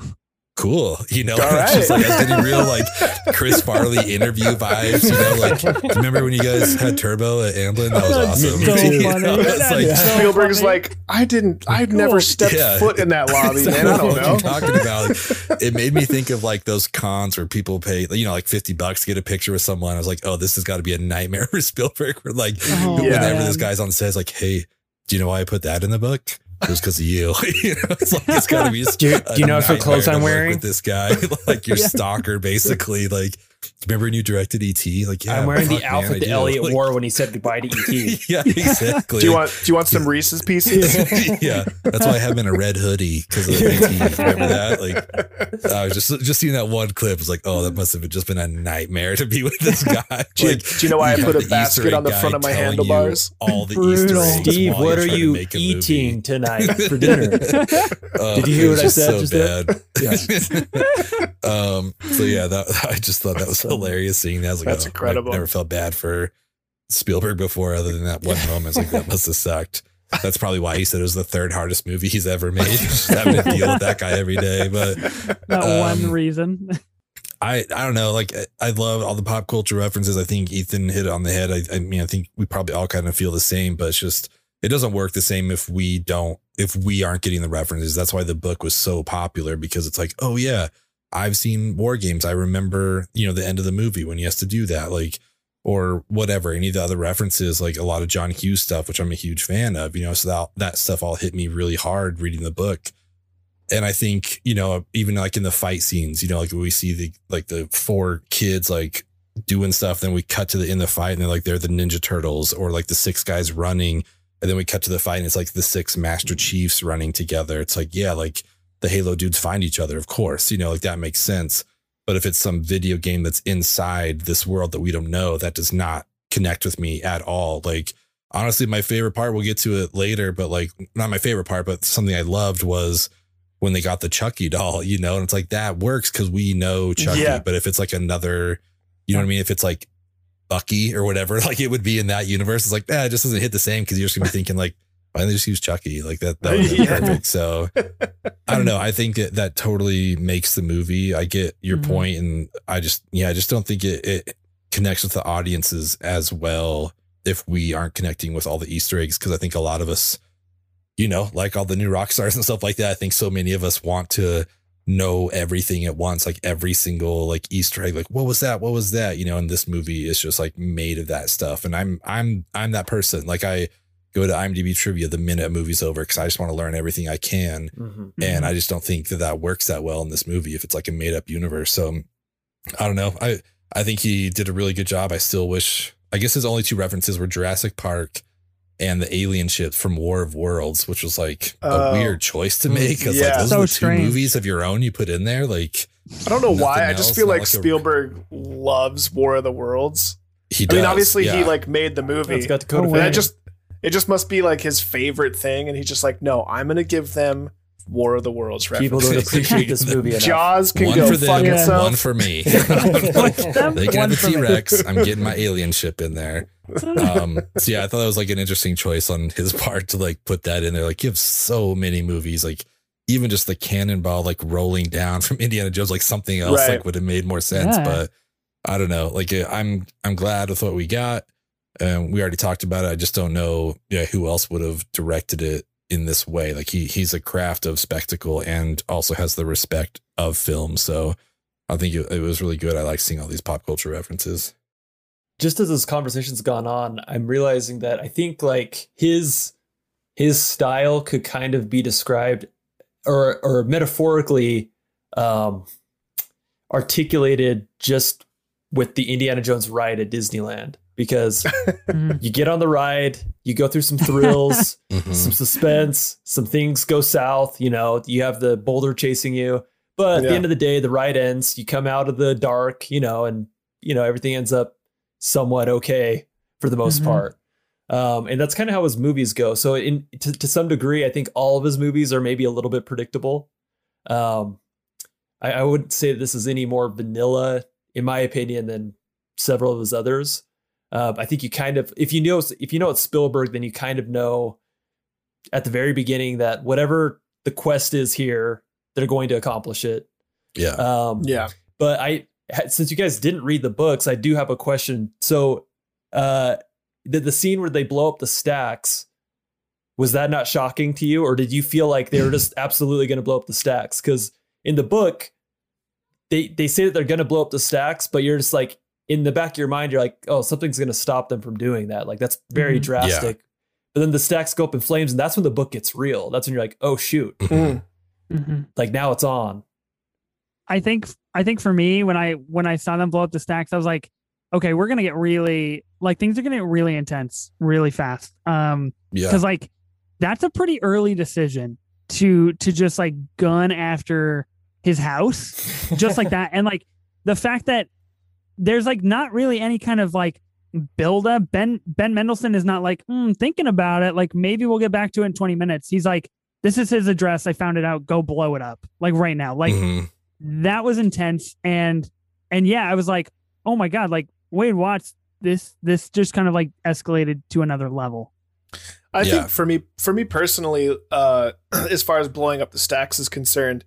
Cool, you know, All just like I was getting real like Chris Farley interview vibes, you know, like do you remember when you guys had Turbo at Amblin? That was oh, awesome. so You funny. know, it's That's like, so Spielberg's funny. like, I didn't, I'd Cool. never stepped Yeah. foot in that lobby, So man. I don't what know. you're talking about. It made me think of like those cons where people pay, you know, like 50 bucks to get a picture with someone. I was like, oh, this has got to be a nightmare for Spielberg. Where like, Oh, whenever man. this guy's on set, like, hey, do you know why I put that in the book? It was because of you. you know, it's like it's got to be. Do you- do you know what nightmare clothes I'm wearing? with this guy? like your Yeah. stalker, basically. Like, remember when you directed ET? Like, yeah, I'm wearing the fuck, man, outfit that do. Elliott Like, wore when he said goodbye to ET. yeah, exactly. Do you want, do you want some Reese's pieces? yeah, that's why I have him in a red hoodie because of ET. Remember that? Like, I was just just seeing that one clip. Was like, oh, that must have just been a nightmare to be with this guy. Do you- do you know why I put a basket Easter on the front of my handlebars? All the Brutal. Easter eggs. Steve, what you're are to you eating tonight for dinner? Uh, Did you hear what I said just just so there? bad. um. So yeah, that I just thought that was hilarious seeing that. I was like, That's oh, incredible. I've never felt bad for Spielberg before, other than that one moment. It's like that must have sucked. That's probably why he said it was the third hardest movie he's ever made. Just having to deal with that guy every day. But that Um, one reason. I I don't know. Like I- I love all the pop culture references. I think Ethan hit it on the head. I, I mean, I think we probably all kind of feel the same, but it's just it doesn't work the same if we don't if we aren't getting the references. That's why the book was so popular because it's like, oh yeah, I've seen war games. I remember you know the end of the movie when he has to do that, like or whatever. Any of the other references, like a lot of John Hughes stuff, which I'm a huge fan of. You know, so that that stuff all hit me really hard reading the book and I think you know even like in the fight scenes, you know, like we see the like the four kids like doing stuff, then we cut to the in the fight, and they're like they're the Ninja Turtles, or like the six guys running, and then we cut to the fight, and it's like the six Master Chiefs running together. It's like yeah, like the Halo dudes find each other, of course, you know, like that makes sense. But if it's some video game that's inside this world that we don't know, that does not connect with me at all. Like honestly, my favorite part, we'll get to it later, but like not my favorite part, but something I loved was when they got the Chucky doll, you know, and it's like that works because we know Chucky. Yeah. But if it's like another, you know what I mean? If it's like Bucky or whatever, like it would be in that universe, it's like, eh, it just doesn't hit the same because you're just gonna be thinking like, Why didn't they just use Chucky? Like that, that would Yeah. perfect. So I don't know. I think that, that totally makes the movie. I get your Mhm. point, and I just yeah, I just don't think it, it connects with the audiences as well if we aren't connecting with all the Easter eggs. Because I think a lot of us, you know, like all the New Rockstars and stuff like that. I think so many of us want to know everything at once, like every single like Easter egg. Like what was that? What was that? You know, and this movie is just like made of that stuff. And I'm I'm I'm that person. Like I go to IMDb trivia the minute a movie's over because I just want to learn everything I can. Mhm. And I just don't think that that works that well in this movie if it's like a made up universe. So I don't know. I I think he did a really good job. I still wish. I guess his only two references were Jurassic Park and the alien ship from War of Worlds, which was like a Oh. weird choice to make because Yeah. like those So are the strange. two movies of your own you put in there. Like I don't know why. Nothing I just else, feel not like, like a- Spielberg loves War of the Worlds. he I mean, obviously he like made the movie. It's got Oh, Dakota and wait. I just it just must be like his favorite thing, and he's just like, no, I'm gonna give them War of the Worlds people don't appreciate this movie enough. Jaws can one go for fuck them, itself. one for me. they can one have a for me. T Rex. I'm getting my alien ship in there. Um, so yeah, I thought that was like an interesting choice on his part to like put that in there. Like, you have so many movies, like even just the cannonball like rolling down from Indiana Jones, like something else Right. like would have made more sense. Yeah. But I don't know. Like, I'm I'm glad with what we got. Um, we already talked about it. I just don't know, yeah, who else would have directed it in this way. Like he he's a craft of spectacle and also has the respect of film. So I think it, it was really good. I like seeing all these pop culture references. just as this conversation's gone on, I'm realizing that I think like his his style could kind of be described or or metaphorically um articulated just with the Indiana Jones ride at Disneyland because Mhm. you get on the ride, you go through some thrills, Mhm. some suspense, some things go south, you know, you have the boulder chasing you. But at Yeah. the end of the day, the ride ends, you come out of the dark, you know, and you know, everything ends up somewhat okay for the most Mhm. part. Um, and that's kind of how his movies go. So in to, to some degree, I think all of his movies are maybe a little bit predictable. Um, I, I wouldn't say this is any more vanilla, in my opinion, than several of his others. Uh, I think you kind of, if you know, if you know it's Spielberg, then you kind of know at the very beginning that whatever the quest is here, they're going to accomplish it. Yeah. Um, yeah, but I, since you guys didn't read the books, I do have a question. So, uh, the the scene where they blow up the stacks, was that not shocking to you, or did you feel like they were just absolutely going to blow up the stacks? Because in the book, they they say that they're going to blow up the stacks, but you're just like in the back of your mind, you're like, oh, something's going to stop them from doing that. Like that's very Mhm. drastic. But then the stacks go up in flames, and that's when the book gets real. That's when you're like, oh shoot, Mm. Mhm. like now it's on. I think I think for me when I when I saw them blow up the stacks, I was like, okay, we're gonna get really like things are gonna get really intense really fast. Um, Yeah. because like that's a pretty early decision to to just like gun after his house just like that, and like the fact that there's like not really any kind of like build up. Ben Ben Mendelsohn is not like "Hmm, thinking about it. Like maybe we'll get back to it in 20 minutes. He's like, this is his address. I found it out. Go blow it up like right now. Like Mhm. that was intense and and yeah i was like oh my god like wade watts this this just kind of like escalated to another level I Yeah. think for me, for me personally, uh, as far as blowing up the stacks is concerned,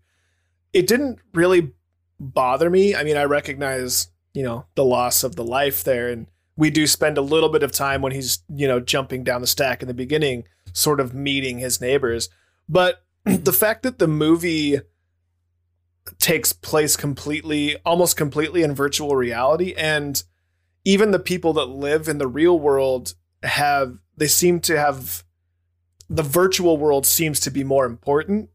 it didn't really bother me. I mean, I recognize, you know, the loss of the life there, and we do spend a little bit of time when he's, you know, jumping down the stack in the beginning, sort of meeting his neighbors. But the fact that the movie takes place completely, almost completely in virtual reality, and even the people that live in the real world have they seem to have the virtual world seems to be more important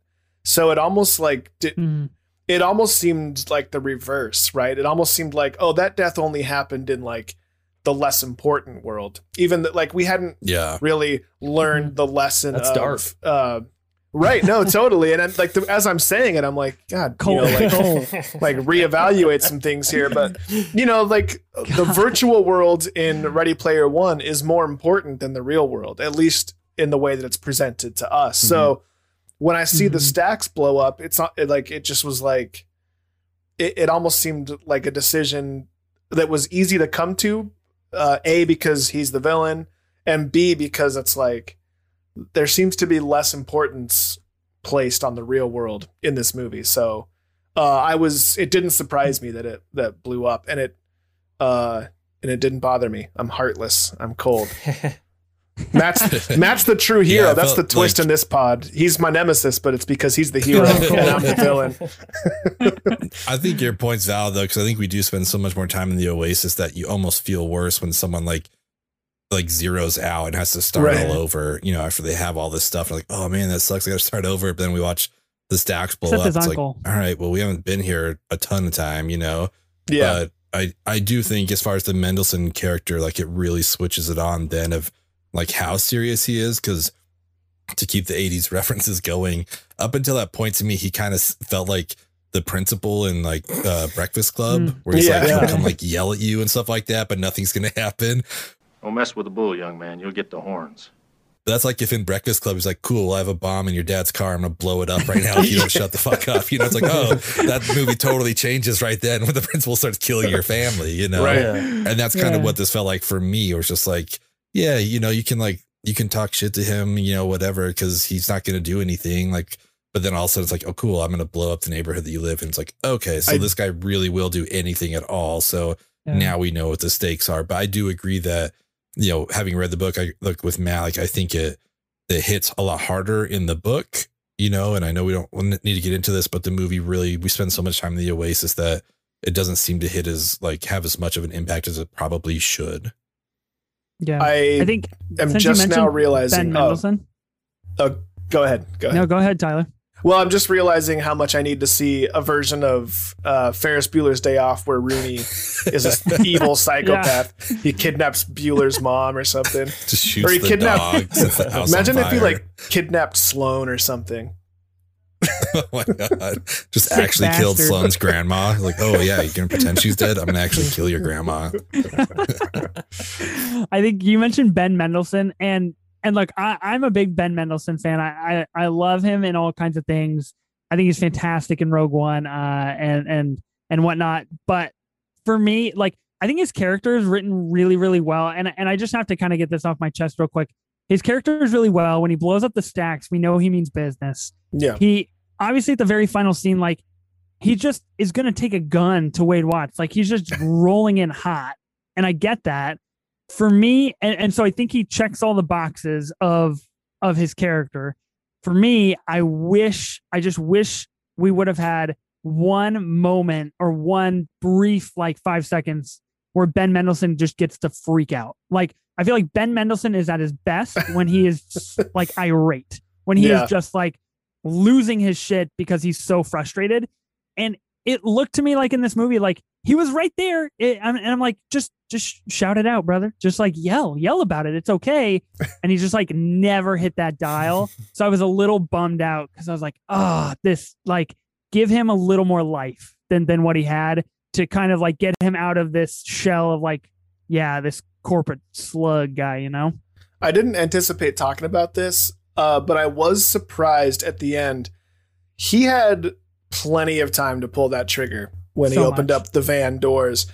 so it almost like di- Mhm. It almost seemed like the reverse right? It almost seemed like oh that death only happened in like the less important world. Even that like we hadn't Yeah. really learned the lesson That's of, dark. uh right no totally. And I'm, like the, as i'm saying it i'm like god you know, like Cold. like reevaluate some things here. But you know like the virtual world in ready player one is more important than the real world at least in the way that it's presented to us. So when i see the Mhm. stacks blow up it's not it, like it just was like it, it almost seemed like a decision that was easy to come to uh, a because he's the villain and b because it's like there seems to be less importance placed on the real world in this movie. So uh, I was it didn't surprise me that it that blew up and it uh and it didn't bother me. I'm heartless. I'm cold. Matt's Matt's the true hero. Yeah, That's the twist like- in this pod. He's my nemesis, but it's because he's the hero and I'm the villain. I think your point's valid though, because I think we do spend so much more time in the Oasis that you almost feel worse when someone like like zeroes out and has to start Right. all over. You know, after they have all this stuff, like, oh man, that sucks. I got to start over. But then we watch the stacks blow Except up. It's uncle. like, all right, well, we haven't been here a ton of time, you know. Yeah. But I I do think as far as the Mendelsohn character, like it really switches it on then of like how serious he is because to keep the 80s references going up until that point to me he kind of felt like the principal in like uh breakfast club Mm. where he's like Yeah. he'll come like yell at you and stuff like that but nothing's gonna happen Don't mess with the bull, young man. You'll get the horns. that's like if in breakfast club he's like cool i have a bomb in your dad's car i'm gonna blow it up right now if you don't shut the fuck up you know it's like oh that movie totally changes right then when the principal starts killing your family you know Right. And that's kind of what this felt like for me. It was just like, yeah, you know, you can like you can talk shit to him, you know, whatever, because he's not going to do anything. Like, but then all of a sudden it's like, oh, cool, I'm going to blow up the neighborhood that you live in. It's like, okay, so I- this guy really will do anything at all. So Yeah. now we know what the stakes are. But I do agree that you know, having read the book, I look with Matt, like I think it it hits a lot harder in the book. You know, and I know we don't need to get into this, but the movie really we spend so much time in the Oasis that it doesn't seem to hit as like have as much of an impact as it probably should. Yeah. I, I think am just now realizing. Ben Oh, Mendelsohn. go ahead. Go ahead. No, go ahead, Tyler. Well, I'm just realizing how much I need to see a version of uh, Ferris Bueller's Day Off where Rooney is an evil psychopath. He kidnaps Bueller's mom or something. Just shoots Or he the kidnapped- dog. sets the house on Imagine if he like kidnapped Sloane or something. oh my god, just Sick actually killed bastard. Sloane's grandma. Like, oh yeah, you're gonna pretend she's dead. I'm gonna actually kill your grandma. I think you mentioned Ben Mendelsohn and and look, I, I'm a big Ben Mendelsohn fan. I, I I love him in all kinds of things. I think he's fantastic in Rogue One, uh, and and and whatnot. But for me, like I think his character is written really, really well. And and I just have to kind of get this off my chest real quick. His character is really well. When he blows up the stacks, we know he means business. Yeah. He obviously at the very final scene, like he just is going to take a gun to Wade Watts. Like he's just rolling in hot. And I get that. For me, and, and so I think he checks all the boxes of of his character. For me, I wish, I just wish we would have had one moment or one brief, like five seconds, where Ben Mendelsohn just gets to freak out. Like I feel like Ben Mendelsohn is at his best when he is like irate, when he Yeah. is just like losing his shit because he's so frustrated. And it looked to me like in this movie, like he was right there. It, I'm, and I'm like, just, just shout it out, brother. Just like yell, yell about it. It's okay. And he just like never hit that dial. So I was a little bummed out because I was like, ah, this like give him a little more life than than what he had to kind of like get him out of this shell of like, yeah, this corporate slug guy, you know? I didn't anticipate talking about this, uh, but I was surprised at the end. He had plenty of time to pull that trigger when he opened much. up the van doors.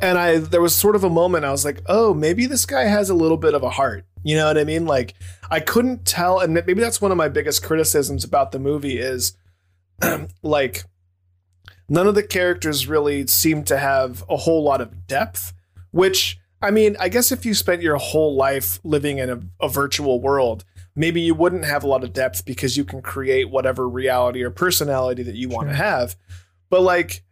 And I there was sort of a moment I was like, "Oh, maybe this guy has a little bit of a heart." You know what I mean? Like I couldn't tell and maybe that's one of my biggest criticisms about the movie is like none of the characters really seem to have a whole lot of depth, which I mean, I guess if you spent your whole life living in a, a virtual world, maybe you wouldn't have a lot of depth because you can create whatever reality or personality that you want to Sure. have. But like,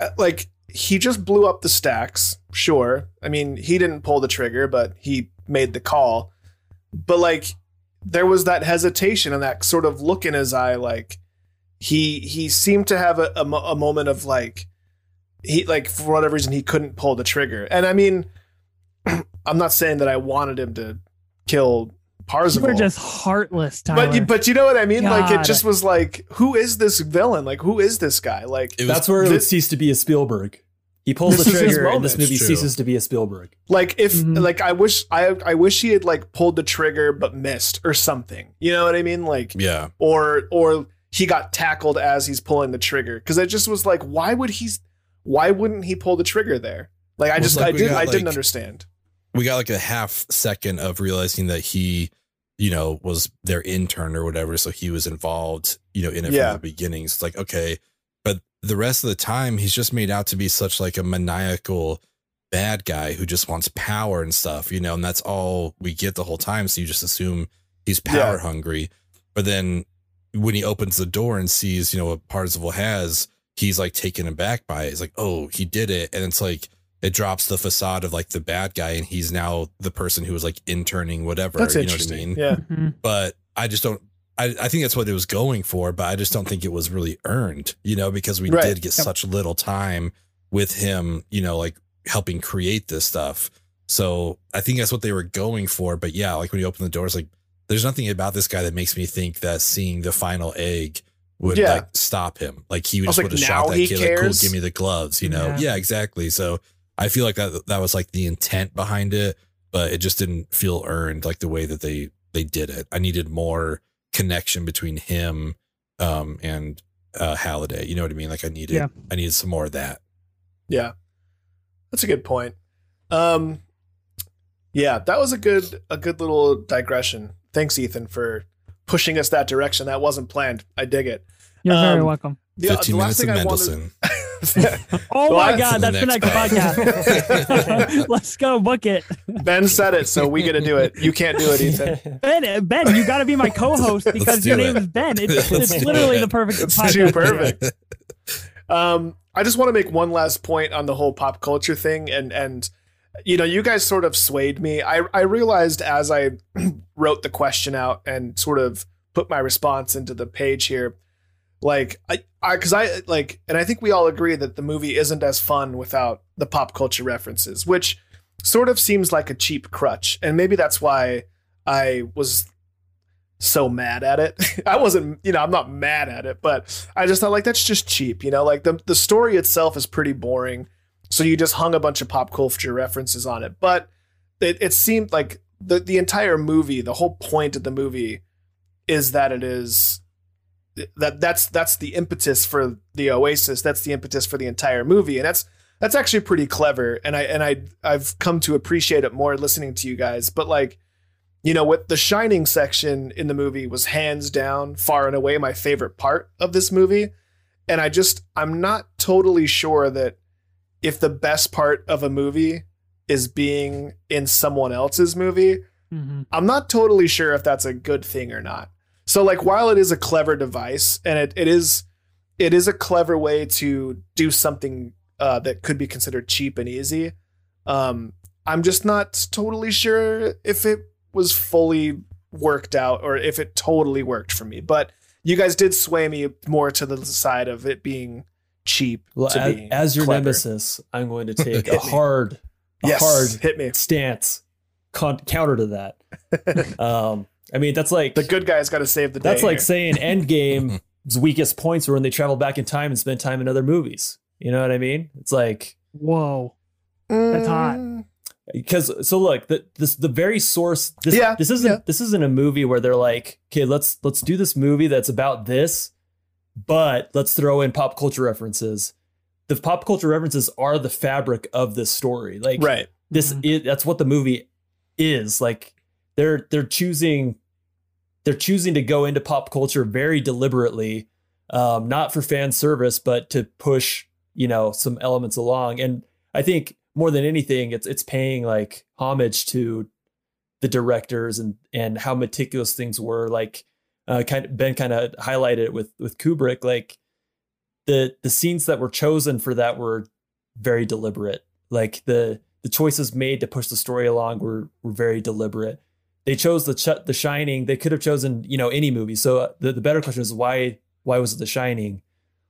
uh, like he just blew up the stacks. Sure, I mean he didn't pull the trigger, but he made the call. But like, there was that hesitation and that sort of look in his eye, like he he seemed to have a, a, a moment of like he like for whatever reason he couldn't pull the trigger. And I mean, I'm not saying that I wanted him to kill Parzival. were just heartless, Tyler. but you, but you know what I mean? Like it just was like, who is this villain? Like who is this guy? Like It was That's where it would this- cease to be a Spielberg. He pulls the trigger, and this movie ceases to be a Spielberg. like if Mhm. like I wish I I wish he had like pulled the trigger but missed or something. You know what I mean? Like yeah. or or he got tackled as he's pulling the trigger because I just was like why would he why wouldn't he pull the trigger there? Like I just like I didn't got, I didn't like- understand. we got like a half second of realizing that he you know, was their intern or whatever. So he was involved, you know, in it Yeah. from the beginning. It's like, okay. But the rest of the time, he's just made out to be such like a maniacal bad guy who just wants power and stuff, you know, and that's all we get the whole time. So you just assume he's power Yeah. hungry. But then when he opens the door and sees, you know, what Parzival has, he's like taken aback by it. He's like, oh, he did it. And it's like, it drops the facade of like the bad guy and he's now the person who was like interning whatever. That's you know what I interesting. mean? Yeah. Mhm. But I just don't. I, I think that's what it was going for, but I just don't think it was really earned, you know, because we Right. did get such little time with him, you know, like helping create this stuff. So I think that's what they were going for. But yeah, like when you open the doors, like there's nothing about this guy that makes me think that seeing the final egg would Yeah. like stop him. Like he I was just like, would have shot that he kid, like, cool, give me the gloves, you know? Yeah. Yeah. exactly. So I feel like that that was like the intent behind it, but it just didn't feel earned like the way that they they did it. I needed more connection between him um and uh Halliday. You know what I mean? Like I needed Yeah. I needed some more of that. Yeah. That's a good point. Um yeah, that was a good a good little digression. Thanks Ethan for pushing us that direction. That wasn't planned. I dig it. You're very Um, welcome. The, 15 the minutes last of thing I Mendelsohn. wanted Oh my that's God, the that's the next next podcast. Let's go book it. Ben said it, so we get to do it. You can't do it, Ethan. Ben, Ben, you got to be my co-host because do your name it. is Ben. It's, it's literally it. the perfect It's podcast. too perfect. Um, I just want to make one last point on the whole pop culture thing, and and you know, you guys sort of swayed me. I I realized as I wrote the question out and sort of put my response into the page here, like I I because I like, and I think we all agree that the movie isn't as fun without the pop culture references, which sort of seems like a cheap crutch, and maybe that's why I was so mad at it. I wasn't, you know, I'm not mad at it, but I just thought like that's just cheap, you know, like the the story itself is pretty boring. So you just hung a bunch of pop culture references on it. But it, it seemed like the the entire movie, the whole point of the movie is that it is that that's that's the impetus for the Oasis. That's the impetus for the entire movie. And that's that's actually pretty clever. And I and I I've come to appreciate it more listening to you guys. But like you know what the shining section in the movie was hands down far and away my favorite part of this movie and i just i'm not totally sure that if the best part of a movie is being in someone else's movie Mhm. i'm not totally sure if that's a good thing or not so like while it is a clever device and it, it is it is a clever way to do something uh, that could be considered cheap and easy um, i'm just not totally sure if it was fully worked out or if it totally worked for me. But you guys did sway me more to the side of it being cheap. Well, as, being as your clever. nemesis, I'm going to take a hard, a yes, hard hit me. stance con- counter to that. um, I mean, that's like The good guys got to save the day. that's like here. saying Endgame's weakest points were when they travel back in time and spend time in other movies. You know what I mean? It's like Whoa. That's hot. Because so look the this the very source this Yeah, this isn't yeah. this isn't a movie where they're like okay let's let's do this movie that's about this but let's throw in pop culture references the pop culture references are the fabric of this story like Right. this Mhm. i- that's what the movie is like they're they're choosing they're choosing to go into pop culture very deliberately um not for fan service but to push you know some elements along. And i think more than anything it's it's paying like homage to the directors and and how meticulous things were. Like uh kind of ben kind of highlighted it with with kubrick like the the scenes that were chosen for that were very deliberate. Like the the choices made to push the story along were were very deliberate they chose the ch- the shining they could have chosen you know any movie so uh, the, the better question is why why was it the shining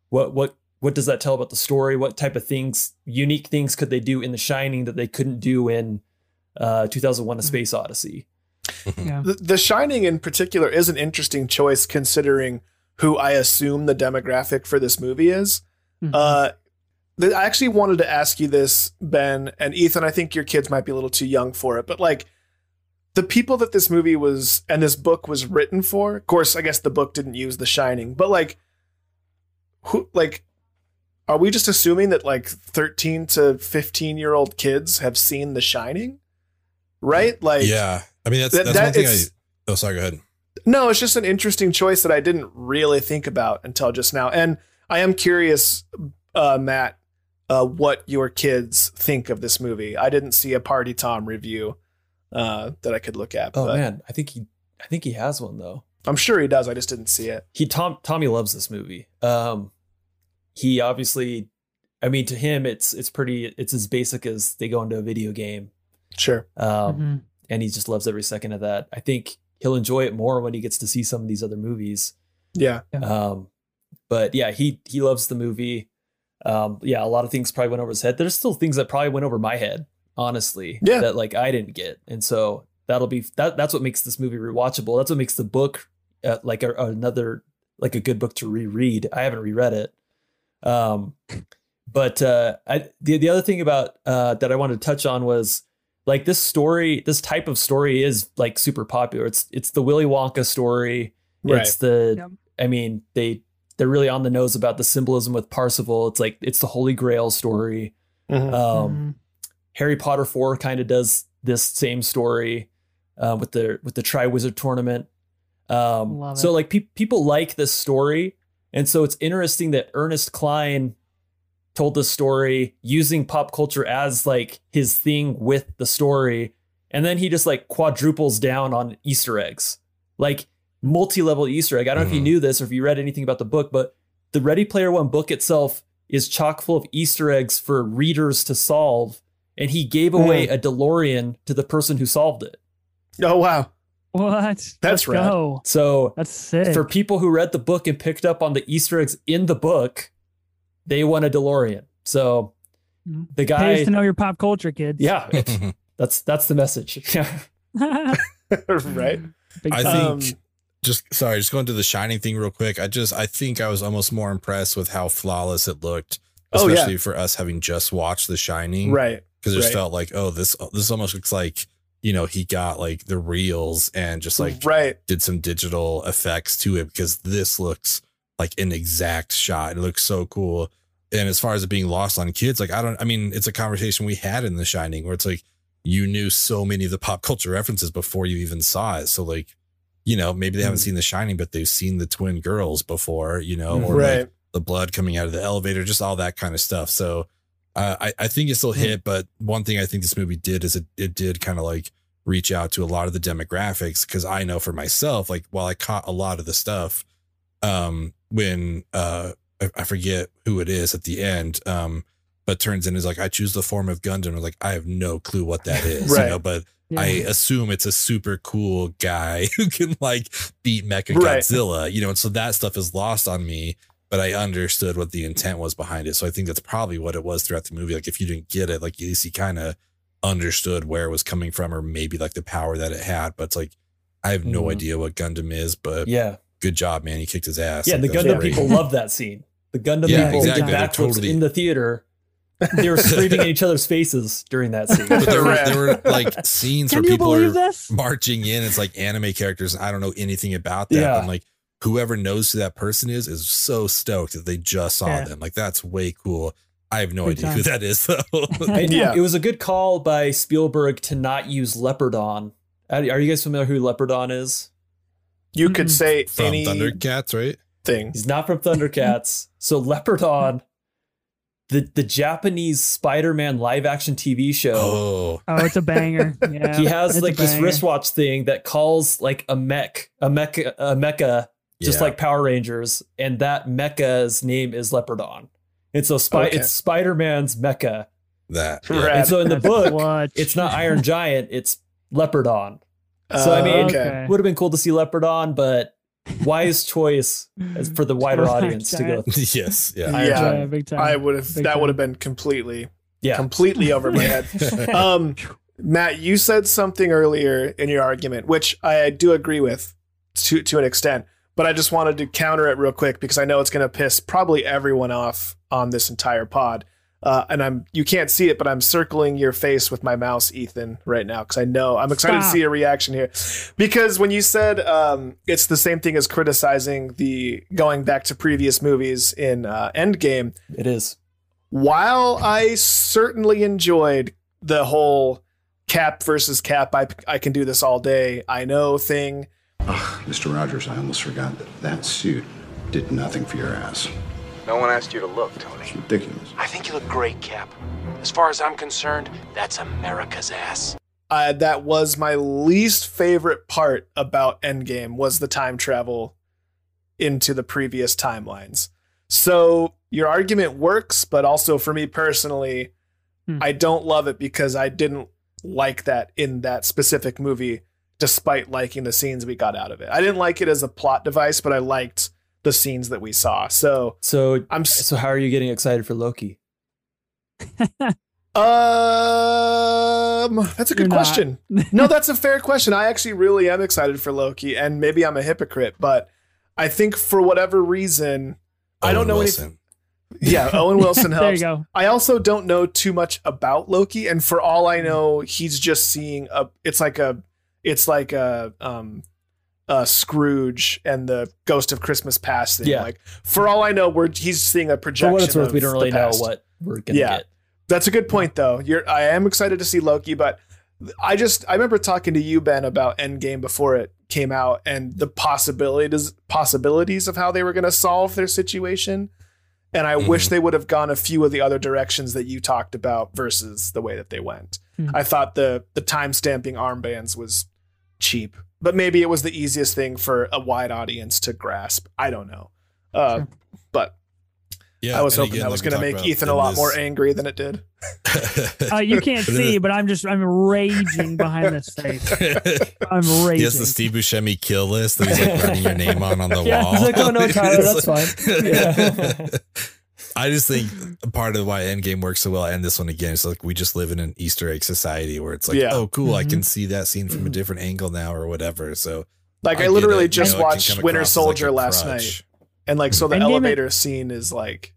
what what what does that tell about the story what type of things unique things could they do in the shining that they couldn't do in uh 2001 a space odyssey Yeah. The, the Shining in particular is an interesting choice considering who I assume the demographic for this movie is. Mhm. Uh, th- I actually wanted to ask you this, Ben and Ethan. I think your kids might be a little too young for it, but like the people that this movie was and this book was written for. Of course, I guess the book didn't use The Shining, but like, who like. Are we just assuming that like 13 to 15 year old kids have seen The Shining? Right? Like, yeah. I mean, that's that- that's that- one thing I Oh, sorry. Go ahead. No, it's just an interesting choice that I didn't really think about until just now. And I am curious, uh, Matt, uh, what your kids think of this movie. I didn't see a Party Tom review uh, that I could look at. Oh but man, I think he I think he has one though. I'm sure he does. I just didn't see it. He Tom Tommy loves this movie. Um he obviously I mean to him it's it's pretty it's as basic as they go into a video game. Sure. Um Mhm. and he just loves every second of that. I think he'll enjoy it more when he gets to see some of these other movies. Yeah. Um, but yeah, he he loves the movie. Um, yeah, a lot of things probably went over his head. There's still things that probably went over my head, honestly. Yeah. That like I didn't get, and so that'll be that. That's what makes this movie rewatchable. That's what makes the book uh, like a, another like a good book to reread. I haven't reread it. Um, but uh, I the the other thing about uh that I wanted to touch on was like this story, this type of story is like super popular. It's it's the Willy Wonka story. Right. It's the Yep. I mean, they they're really on the nose about the symbolism with Parzival. It's like it's the Holy Grail story. Mhm. Um, Mhm. Harry Potter four kind of does this same story uh, with the with the Tri Wizard tournament. Um, Love so it. like pe- people like this story, and so it's interesting that Ernest Cline told the story using pop culture as like his thing with the story, and then he just like quadruples down on Easter eggs, like multi-level Easter egg. I don't know if you Mhm. knew this or if you read anything about the book, but the Ready Player One book itself is chock full of Easter eggs for readers to solve, and he gave away a DeLorean to the person who solved it. Oh wow. What? That's Let's rad. So That's sick. for people who read the book and picked up on the Easter eggs in the book, they won a DeLorean. So Mhm. the Pays guy, to know your pop culture, kids. yeah, that's that's the message. right. I time. think just sorry, just going to the shining thing real quick. I just I think I was almost more impressed with how flawless it looked, Oh, yeah. especially for us having just watched The Shining. Right. Because it just right. felt like, oh, this uh, this almost looks like, you know, he got like the reels and just like right. did some digital effects to it because this looks like an exact shot. It looks so cool. And as far as it being lost on kids, like I don't I mean, it's a conversation we had in The Shining where it's like you knew so many of the pop culture references before you even saw it. So like, you know, maybe they haven't mm. seen The Shining, but they've seen the twin girls before, you know, mm. or right. like the blood coming out of the elevator, just all that kind of stuff. So uh, I, I think it still hit, but one thing I think this movie did is it, it did kind of like reach out to a lot of the demographics because I know for myself, like while I caught a lot of the stuff, um, when uh, I, I forget who it is at the end, um, but turns in is like I choose the form of Gundam. Was like I have no clue what that is, Right. you know, but Yeah. I assume it's a super cool guy who can like beat Mecha Right. Godzilla, you know, and so that stuff is lost on me. But I understood what the intent was behind it, so I think that's probably what it was throughout the movie. Like if you didn't get it, like at least you kind of understood where it was coming from, or maybe like the power that it had. But it's like I have no Mhm. idea what Gundam is, but yeah, good job, man. He kicked his ass. yeah. Like, The Gundam great. people love that scene. The Gundam Yeah, people exactly. did They're backflips totally- in the theater. They were screaming in each other's faces during that scene. But there were there were like scenes Can where people are this? marching in. It's like anime characters. I don't know anything about that. Yeah. But I'm like, whoever knows who that person is is so stoked that they just saw Yeah. them. Like that's way cool. I have no Good idea who that is though. And Yeah. It was a good call by Spielberg to not use Leopardon. Are are you guys familiar who Leopardon is? You could Mm. say From anything. Thundercats, right? Thing. He's not from Thundercats. so Leopardon, the the Japanese Spider-Man live action TV show. Oh, Oh, it's a banger. Yeah. he has it's like this wristwatch thing that calls like a mech, a mecha, a mecha, just Yeah. like Power Rangers, and that mecha's name is Leopardon. And so Spy- Okay. it's Spider-Man's mecha. that. Rad. Yeah. And so in the book, it's not Iron Giant, it's Leopardon. So, I Uh, mean, okay. Would have been cool to see Leopardon, but wise choice as for the wider Iron audience to go. Yes. Yeah. Iron Yeah. Giant. Big time. I would have. Big That time. would have been completely, Yeah. completely over my head. Um, Matt, you said something earlier in your argument, which I do agree with to to an extent, but I just wanted to counter it real quick because I know it's going to piss probably everyone off on this entire pod. Uh, and I'm you can't see it, but I'm circling your face with my mouse, Ethan, right now because I know I'm excited to see a reaction here. Because when you said um, it's the same thing as criticizing the going back to previous movies in uh, Endgame, It is. while I certainly enjoyed the whole cap versus cap, I, I can do this all day, I know thing, Ugh, Mr. Rogers, I almost forgot that that suit did nothing for your ass. No one asked you to look, Tony. It's ridiculous. I think you look great, Cap. As far as I'm concerned, that's America's ass. uh, that was my least favorite part about Endgame was the time travel into the previous timelines. So your argument works, but also for me personally, Hmm. I don't love it because I didn't like that in that specific movie, despite liking the scenes we got out of it. I didn't like it as a plot device, but I liked the scenes that we saw. So So I'm s- so how are you getting excited for Loki? Um, that's a good You're question. no, that's a fair question. I actually really am excited for Loki, and maybe I'm a hypocrite, but I think for whatever reason, I don't Owen know Wilson. anything. Yeah, Owen Wilson helps. there you go. I also don't know too much about Loki, and for all I know, he's just seeing a. It's like a. It's like a um, uh, Scrooge and the Ghost of Christmas Past thing. Yeah. Like for all I know, we're he's seeing a For projection. what it's worth, of we don't really know what we're gonna Yeah. get. That's a good point, though. You're, I am excited to see Loki, but I just, I remember talking to you, Ben, about Endgame before it came out, and the possibilities, possibilities of how they were going to solve their situation. And I wish Mhm. they would have gone a few of the other directions that you talked about versus the way that they went. Hmm. I thought the the time stamping armbands was cheap, but maybe it was the easiest thing for a wide audience to grasp. I don't know. Uh, Sure. But Yeah, I was hoping again, that was like going to make Ethan a lot this- more angry than it did. Uh, you can't see, but I'm just I'm raging behind this face. I'm raging. He has the Steve Buscemi kill list that he's like writing your name on on the Yeah, wall. he's like, "Oh, no, Tyler, It's that's like- fine." Yeah. I just think part of why Endgame works so well, and this one again, it's like we just live in an Easter egg society where it's like, Yeah. oh, cool, I Mhm. can see that scene from a different angle now or whatever. So Like I I, literally it, you just know, watched Winter across as, like, Soldier last night, and like so the Endgame- elevator scene is like,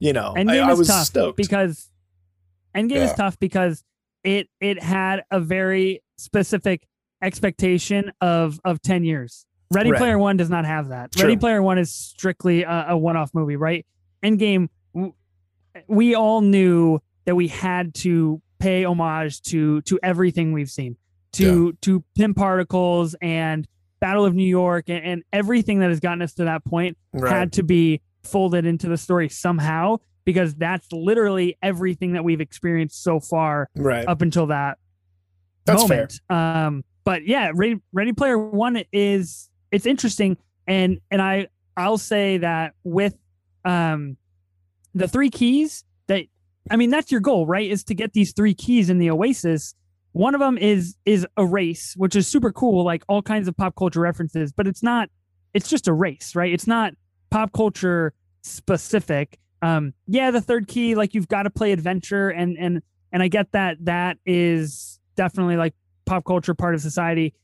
you know, I, Endgame I is was tough stoked. because Endgame is tough because it it had a very specific expectation of of 10 years. Ready Right. Player One does not have that. True. Ready Player One is strictly a, a one off movie, right? Endgame, we all knew that we had to pay homage to to everything we've seen, to to Pim Particles and Battle of New York and, and everything that has gotten us to that point right. had to be folded into the story somehow because that's literally everything that we've experienced so far right. up until that That's moment. Um, but yeah, Ready, Ready Player One is it's interesting, and and I I'll say that with um the three keys that I mean that's your goal, right? Is to get these three keys in the Oasis. One of them is is a race, which is super cool, like all kinds of pop culture references, but it's not. It's just a race, right? It's not pop culture specific. Um, yeah, the third key, like you've got to play adventure, and and and I get that that is definitely like pop culture part of society,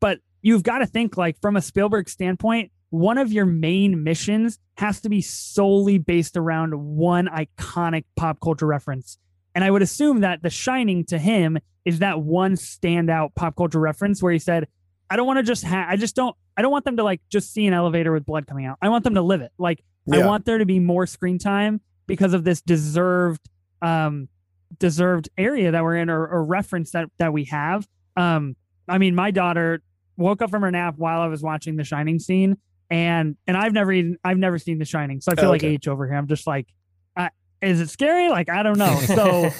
but you've got to think like from a Spielberg standpoint, one of your main missions has to be solely based around one iconic pop culture reference. And I would assume that The Shining to him is that one standout pop culture reference where he said, I don't want to just have, I just don't, I don't want them to like just see an elevator with blood coming out. I want them to live it. Like, I want there to be more screen time because of this deserved, um, deserved area that we're in or, or reference that, that we have. Um, I mean, my daughter woke up from her nap while I was watching the Shining scene, and and I've never even I've never seen the Shining, so I feel Oh, like okay. H over here. I'm just like, uh, is it scary? Like I don't know. So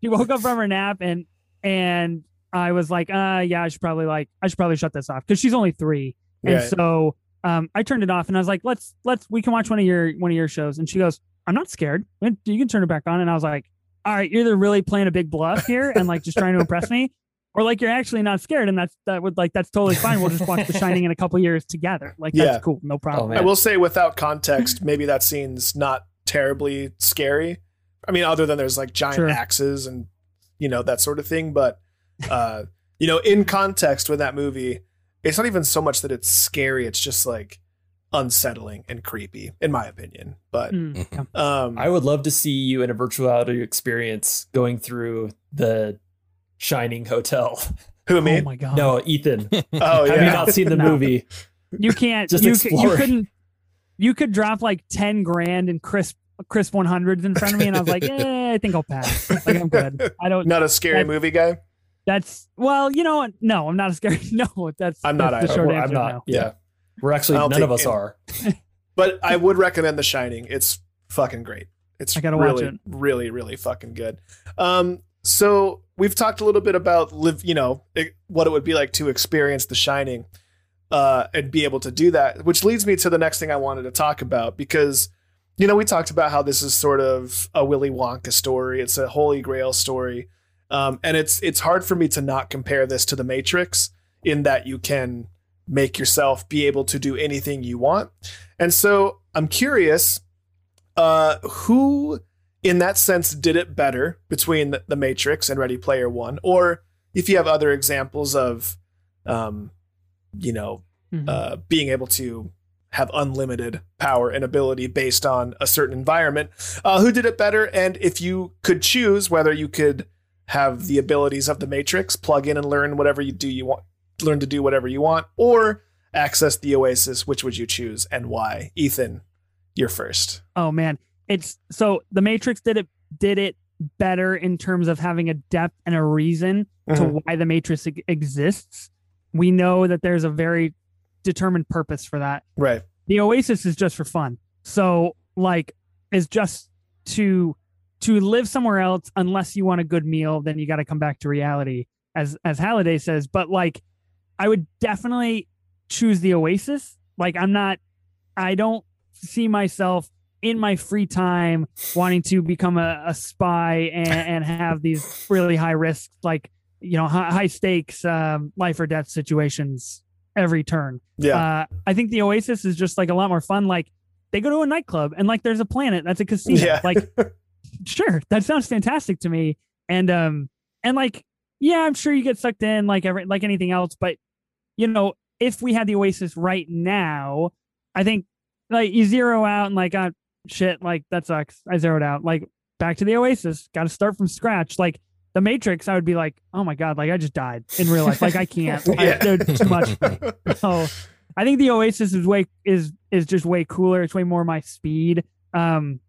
she woke up from her nap and and I was like, uh, yeah, I should probably like I should probably shut this off because she's only three, and Right. so um, I turned it off and I was like, let's let's we can watch one of your one of your shows, and she goes, I'm not scared. You can turn it back on, and I was like, all right, you're either really playing a big bluff here and like just trying to impress me, or like you're actually not scared, and that's that would like that's totally fine. We'll just watch The Shining in a couple years together. Like Yeah. that's cool, no problem. man. I will say, without context, maybe that scene's not terribly scary. I mean, other than there's like giant Sure. axes and you know that sort of thing. But uh, you know, in context with that movie, it's not even so much that it's scary. It's just like unsettling and creepy, in my opinion. But Mm, yeah. um, I would love to see you in a virtual reality experience going through the Shining Hotel. who me? Oh my god. No, Ethan. Oh Have you not seen the No. movie? you can't Just you, could, you explore. couldn't you could drop like 10 grand in crisp crisp 100s in front of me and i was like eh, i think i'll pass like i'm good i don't not a scary That- movie guy. That's well, you know what? No, I'm not a scary. No, that's I'm not that's the short Well, answer. I'm not. no. Yeah. We're actually I don't none of us any- are. But I would recommend The Shining. It's fucking great. It's I gotta watch really, it. really, really fucking good. Um, so we've talked a little bit about live, you know, it, what it would be like to experience The Shining, uh, and be able to do that. Which leads me to the next thing I wanted to talk about because, you know, we talked about how this is sort of a Willy Wonka story. It's a Holy Grail story, um, and it's it's hard for me to not compare this to The Matrix in that you can make yourself be able to do anything you want. And so I'm curious, uh, who in that sense did it better between the, the Matrix and Ready Player One, or if you have other examples of, um, you know, Mhm. uh, being able to have unlimited power and ability based on a certain environment. Uh, who did it better? And if you could choose whether you could have the abilities of the Matrix, plug in and learn whatever you do you want, learn to do whatever you want, or access the Oasis, which would you choose and why? Ethan, you're first. Oh man, it's so the Matrix did it did it better in terms of having a depth and a reason to Mhm. why the Matrix exists. We know that there's a very determined purpose for that. Right. The Oasis is just for fun. So like is just to to live somewhere else unless you want a good meal, then you got to come back to reality as as Halliday says, but like I would definitely choose the Oasis. Like I'm not I don't see myself in my free time wanting to become a, a spy and, and have these really high risks, like you know, high, high stakes, um, life or death situations every turn. Yeah. Uh, I think the Oasis is just like a lot more fun. Like they go to a nightclub and like there's a planet that's a casino. Yeah. Like, sure, that sounds fantastic to me. And um, and like, yeah, I'm sure you get sucked in like every like anything else, but you know, if we had the Oasis right now, I think like you zero out and like, ah, shit, like that sucks. I zeroed out. Like back to the Oasis, got to start from scratch. Like the Matrix, I would be like, oh my god, like I just died in real life. Like I can't. Yeah. I, there's too much. So I think the Oasis is way is is just way cooler. It's way more my speed. Um,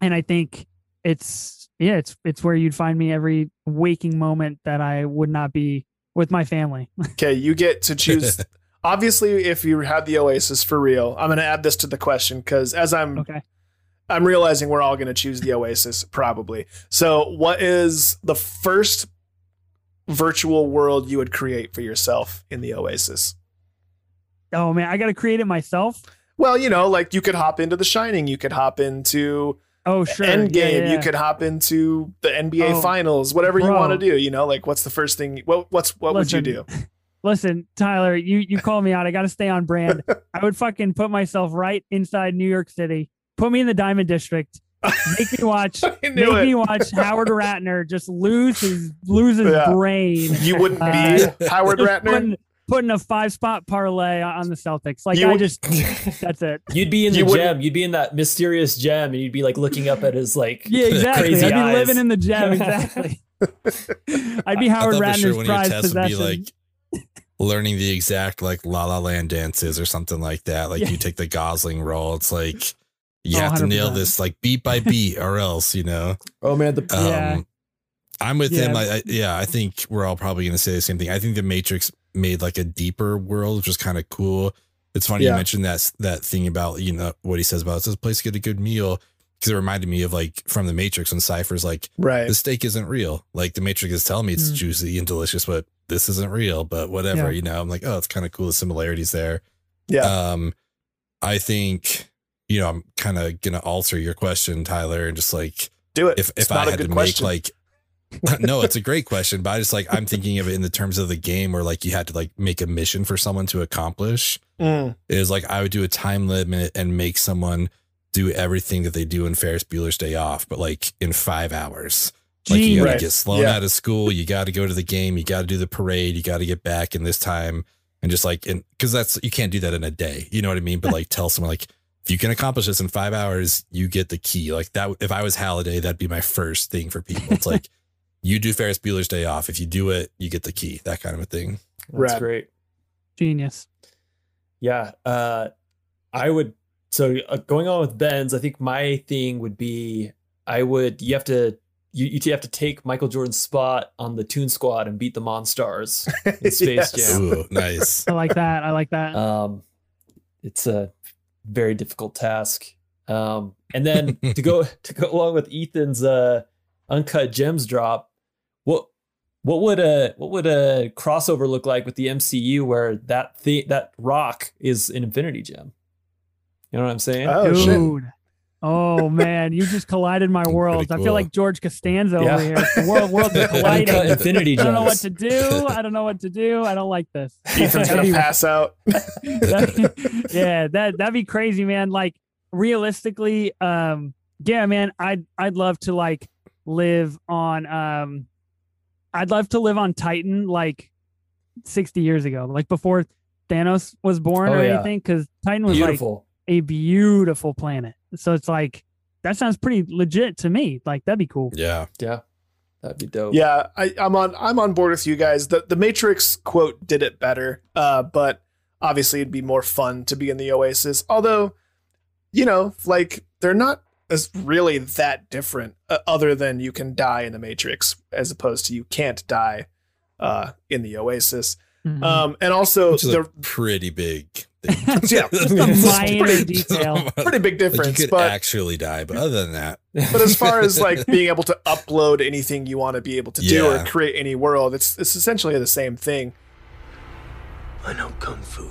and I think it's yeah, it's it's where you'd find me every waking moment that I would not be with my family. Okay, you get to choose. Obviously, if you had the Oasis for real, I'm going to add this to the question because as I'm okay. I'm realizing we're all going to choose the Oasis probably. So, what is the first virtual world you would create for yourself in the Oasis? Oh man, I got to create it myself. Well, you know, like you could hop into The Shining, you could hop into Oh sure, Endgame, Yeah, yeah, you could hop into the NBA Oh, Finals, whatever you want to do. You know, like what's the first thing? What what's what would you do? Listen, Tyler, you you call me out. I got to stay on brand. I would fucking put myself right inside New York City. Put me in the Diamond District. Make me watch. Make knew me watch Howard Ratner just lose his lose his Yeah. brain. You wouldn't Uh, be Howard Ratner. Putting, putting a five spot parlay on the Celtics. Like You I would- just that's it. You'd be in the wouldn't- gem. You'd be in that mysterious gem, and you'd be like looking up at his like Yeah, exactly. crazy I'd be eyes. living in the gem. Exactly. I'd be Howard thought for sure Ratner's one of your prized would be possession. like learning the exact like La La Land dances or something like that. Like Yeah. you take the Gosling role. It's like you Oh, have to nail 100%. this like beat by beat or else, you know. Oh man, the Um, Yeah. I'm with him. Yeah. I, I, yeah, I think we're all probably going to say the same thing. I think the Matrix made like a deeper world, which was kind of cool. It's funny Yeah. you mentioned that that thing about you know what he says about it's a place to get a good meal because it reminded me of like from the Matrix when Cypher's like Right. the steak isn't real. Like the Matrix is telling me it's Mm. juicy and delicious, but this isn't real. But whatever, Yeah. you know. I'm like, oh, it's kind of cool. The similarities there. Yeah. Um, I think you know I'm kind of gonna alter your question, Tyler, and just like Do it. if It's if I had to question. make like no, it's a great question, but I just like I'm thinking of it in the terms of the game where like you had to like make a mission for someone to accomplish. Mm. It is like I would do a time limit and make someone do everything that they do in Ferris Bueller's Day Off, but like in five hours. Like you got to Right. get Sloane Yeah. out of school, you got to go to the game, you got to do the parade, you got to get back in this time, and just like, and because that's you can't do that in a day, you know what I mean? But like, tell someone like, if you can accomplish this in five hours, you get the key. Like that, if I was Halliday, that'd be my first thing for people. It's like, you do Ferris Bueller's Day Off. If you do it, you get the key. That kind of a thing. That's Rad. great. Genius. Yeah. Uh, I would. So uh, going on with Ben's, I think my thing would be I would. You have to you, you have to take Michael Jordan's spot on the Toon Squad and beat the Monstars in Space Yes. Jam. Ooh, nice. I like that. I like that. Um, it's a very difficult task. Um, and then to go to go along with Ethan's uh, uncut gems drop, what what would a what would a crossover look like with the MCU where that thi- that rock is an Infinity Gem? You know what I'm saying? Oh, shit. Dude. Oh man, you just collided my worlds. I feel like George Costanza Yeah. over here. The world worlds are colliding. Infinity I don't know what to do. I don't know what to do. I don't like this. Ethan's gonna pass out. that- yeah, that that'd be crazy, man. Like realistically, um, yeah, man, I'd I'd love to like live on um I'd love to live on Titan like 60 years ago, like before Thanos was born Oh, or yeah. anything, because Titan was like a beautiful planet. So it's like that sounds pretty legit to me. Like that'd be cool. Yeah. yeah, that'd be dope. Yeah, I, I'm on I'm on board with you guys. The the Matrix quote did it better, uh, but obviously it'd be more fun to be in the Oasis. Although, you know, like they're not as really that different, uh, other than you can die in the Matrix as opposed to you can't die uh, in the Oasis. Mhm. Um, and also Which is a pretty big thing. Yeah. Just a minor pretty- detail. pretty big Like, difference, you could but actually die, but other than that, but as far as like being able to upload anything you want to be able to do or create any world, it's it's essentially the same thing. I know kung fu.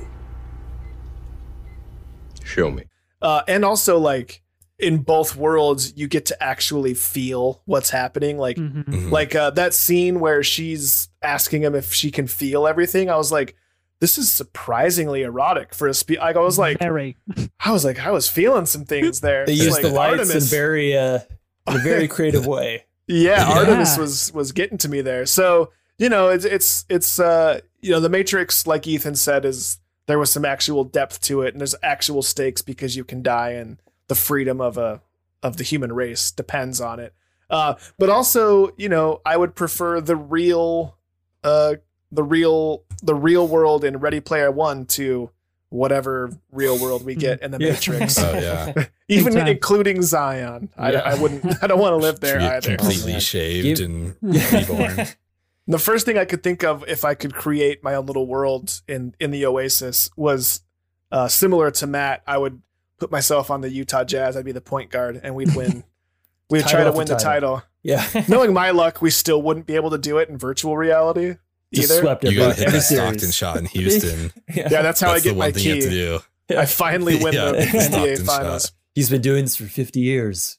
Show me. uh, and also like in both worlds you get to actually feel what's happening like Mhm. Mhm. like uh, that scene where she's asking him if she can feel everything i was like this is surprisingly erotic for a spe- like, i was like very. i was like i was feeling some things there They It's use like the lights in very uh, in a very creative way. yeah, Yeah. Artemis was was getting to me there. So you know, it's it's it's uh you know the Matrix, like Ethan said, is there was some actual depth to it, and there's actual stakes because you can die, and the freedom of a of the human race depends on it. Uh, but also, you know, I would prefer the real, uh, the real the real world in Ready Player One to whatever real world we get in the Yeah. Matrix. oh yeah, Even time. including Zion, I, Yeah. I wouldn't. I don't want to live there Be either. completely Oh, shaved Give- and reborn. The first thing I could think of if I could create my own little world in in the Oasis was uh, similar to Matt. I would put myself on the Utah Jazz. I'd be the point guard, and we'd win. We'd try Title to after win the title. Yeah, Knowing my luck, we still wouldn't be able to do it in virtual reality just either. swept You every, gotta hit the Stockton shot in Houston. Yeah, that's how That's I get the my one thing you have to key. do. I finally win Yeah, the the NBA Stockton Finals. shot. He's been doing this for 50 years.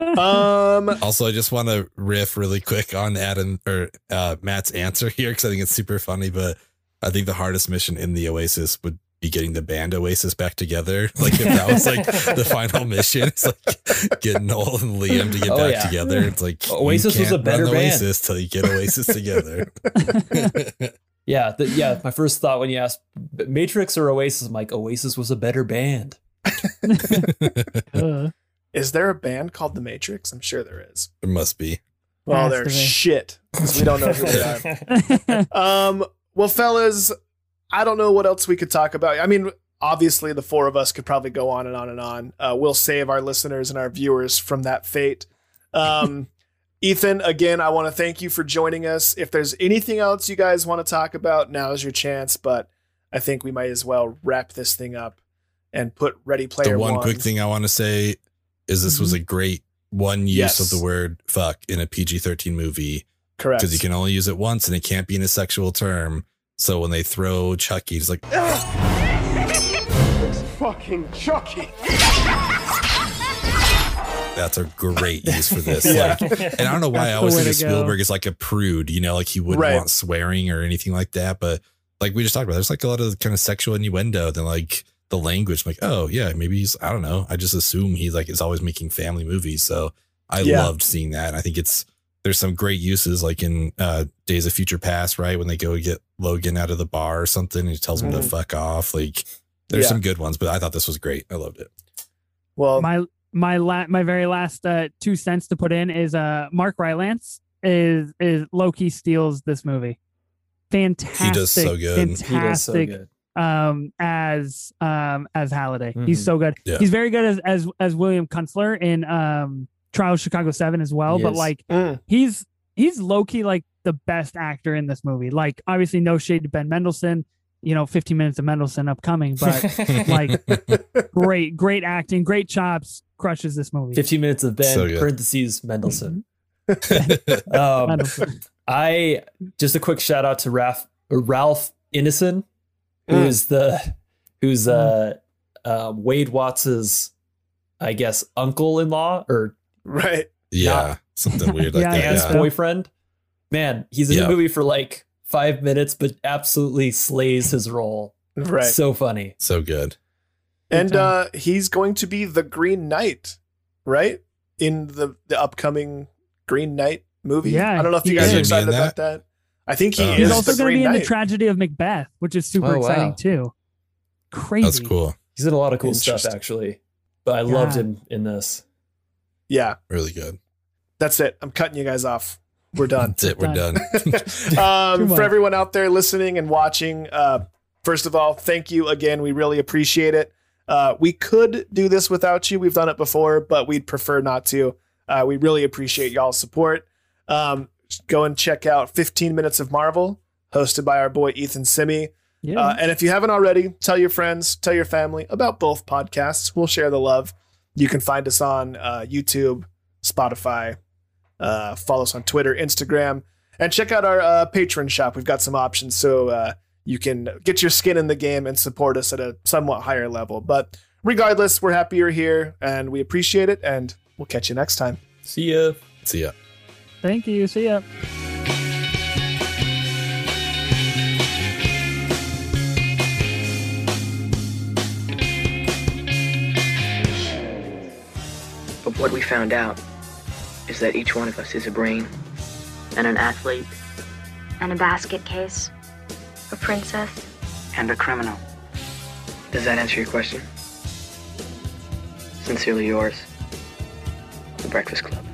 Um, Also, I just want to riff really quick on Adam or uh, Matt's answer here because I think it's super funny. But I think the hardest mission in the Oasis would be getting the band Oasis back together. Like if that was like the final mission, it's like getting Noel and Liam to get Oh, back yeah. together. It's like Oasis was can't a better run band. Oasis till you get Oasis together. Yeah, the, yeah. My first thought when you asked Matrix or Oasis, I'm like, Oasis was a better band. Uh, is there a band called The Matrix? I'm sure there is. it must be. Well, Has they're shit we don't know who they are. Um, well, fellas, I don't know what else we could talk about. I mean, obviously, the four of us could probably go on and on and on. Uh, we'll save our listeners and our viewers from that fate. Um, Ethan, again, I want to thank you for joining us. If there's anything else you guys want to talk about, now's your chance. But I think we might as well wrap this thing up and put Ready Player the one One. quick thing I want to say is this was a great one use Yes. of the word fuck in a PG 13 movie correct? because you can only use it once and it can't be in a sexual term. So when they throw Chucky, he's like, Fucking Chucky. that's a great use for this. Yeah. Like, and I don't know why I That's the always way think of to. Spielberg as like a prude, you know, like he wouldn't Right. want swearing or anything like that. But like we just talked about, there's like a lot of kind of sexual innuendo than like the language. I'm like, oh yeah, maybe he's, I don't know. I just assume he's like, is always making family movies. So I Yeah. loved seeing that. I think it's, there's some great uses like in uh, Days of Future Past, right? When they go get Logan out of the bar or something and he tells him to Mhm. fuck off. Like there's Yeah. some good ones, but I thought this was great. I loved it. well, my my la- my very last uh, two cents to put in is uh Mark Rylance is is Loki steals this movie. Fantastic. He does so good. He does He does so Fantastic. good. um as um as Halliday. He's Mhm. so good. Yeah. He's very good as as as William Kunstler in um Trial of Chicago Seven as well. He but is. like Mm. he's he's low key like the best actor in this movie. Like obviously no shade to Ben Mendelsohn. You know, 15 minutes of Mendelsohn upcoming, but like great, great acting, great chops, crushes this movie. 15 minutes of Ben, So parentheses, Mendelsohn. Mm-hmm. um, Mendelsohn. I just a quick shout out to Ralph Ralph Ineson, who's the who's uh, uh Wade Watts's I guess uncle in law or Right. Yeah, something weird like Yeah, that. aunt's Yeah. boyfriend. Man, he's in Yeah. the movie for like five minutes, but absolutely slays his role. Right. So funny. So good. and uh, he's going to be the Green Knight, right? In the the upcoming Green Knight movie. Yeah, I don't know if you guys is. are excited in about that. I think he is He's also going to be in the tragedy of Macbeth, which is super Oh, wow. exciting too. Crazy. That's cool. He's in a lot of cool stuff actually. But I loved him in this. Yeah, Really good. that's it. I'm cutting you guys off. We're done. That's it. We're Done. done. um, for everyone out there listening and watching, uh, first of all, thank you again. We really appreciate it. Uh, we could do this without you. We've done it before, but we'd prefer not to. Uh, we really appreciate y'all's support. Um, go and check out 15 Minutes of Marvel, hosted by our boy Ethan Simi. Yeah. Uh, and if you haven't already, tell your friends, tell your family about both podcasts. We'll share the love. You can find us on uh, YouTube, Spotify, uh, follow us on Twitter, Instagram, and check out our uh, Patreon shop. We've got some options so uh, you can get your skin in the game and support us at a somewhat higher level. But regardless, we're happy you're here and we appreciate it. And we'll catch you next time. See ya. See ya. Thank you. See ya. What we found out is that each one of us is a brain and an athlete And a basket case. A princess. and a criminal. Does that answer your question? Sincerely yours, The Breakfast Club.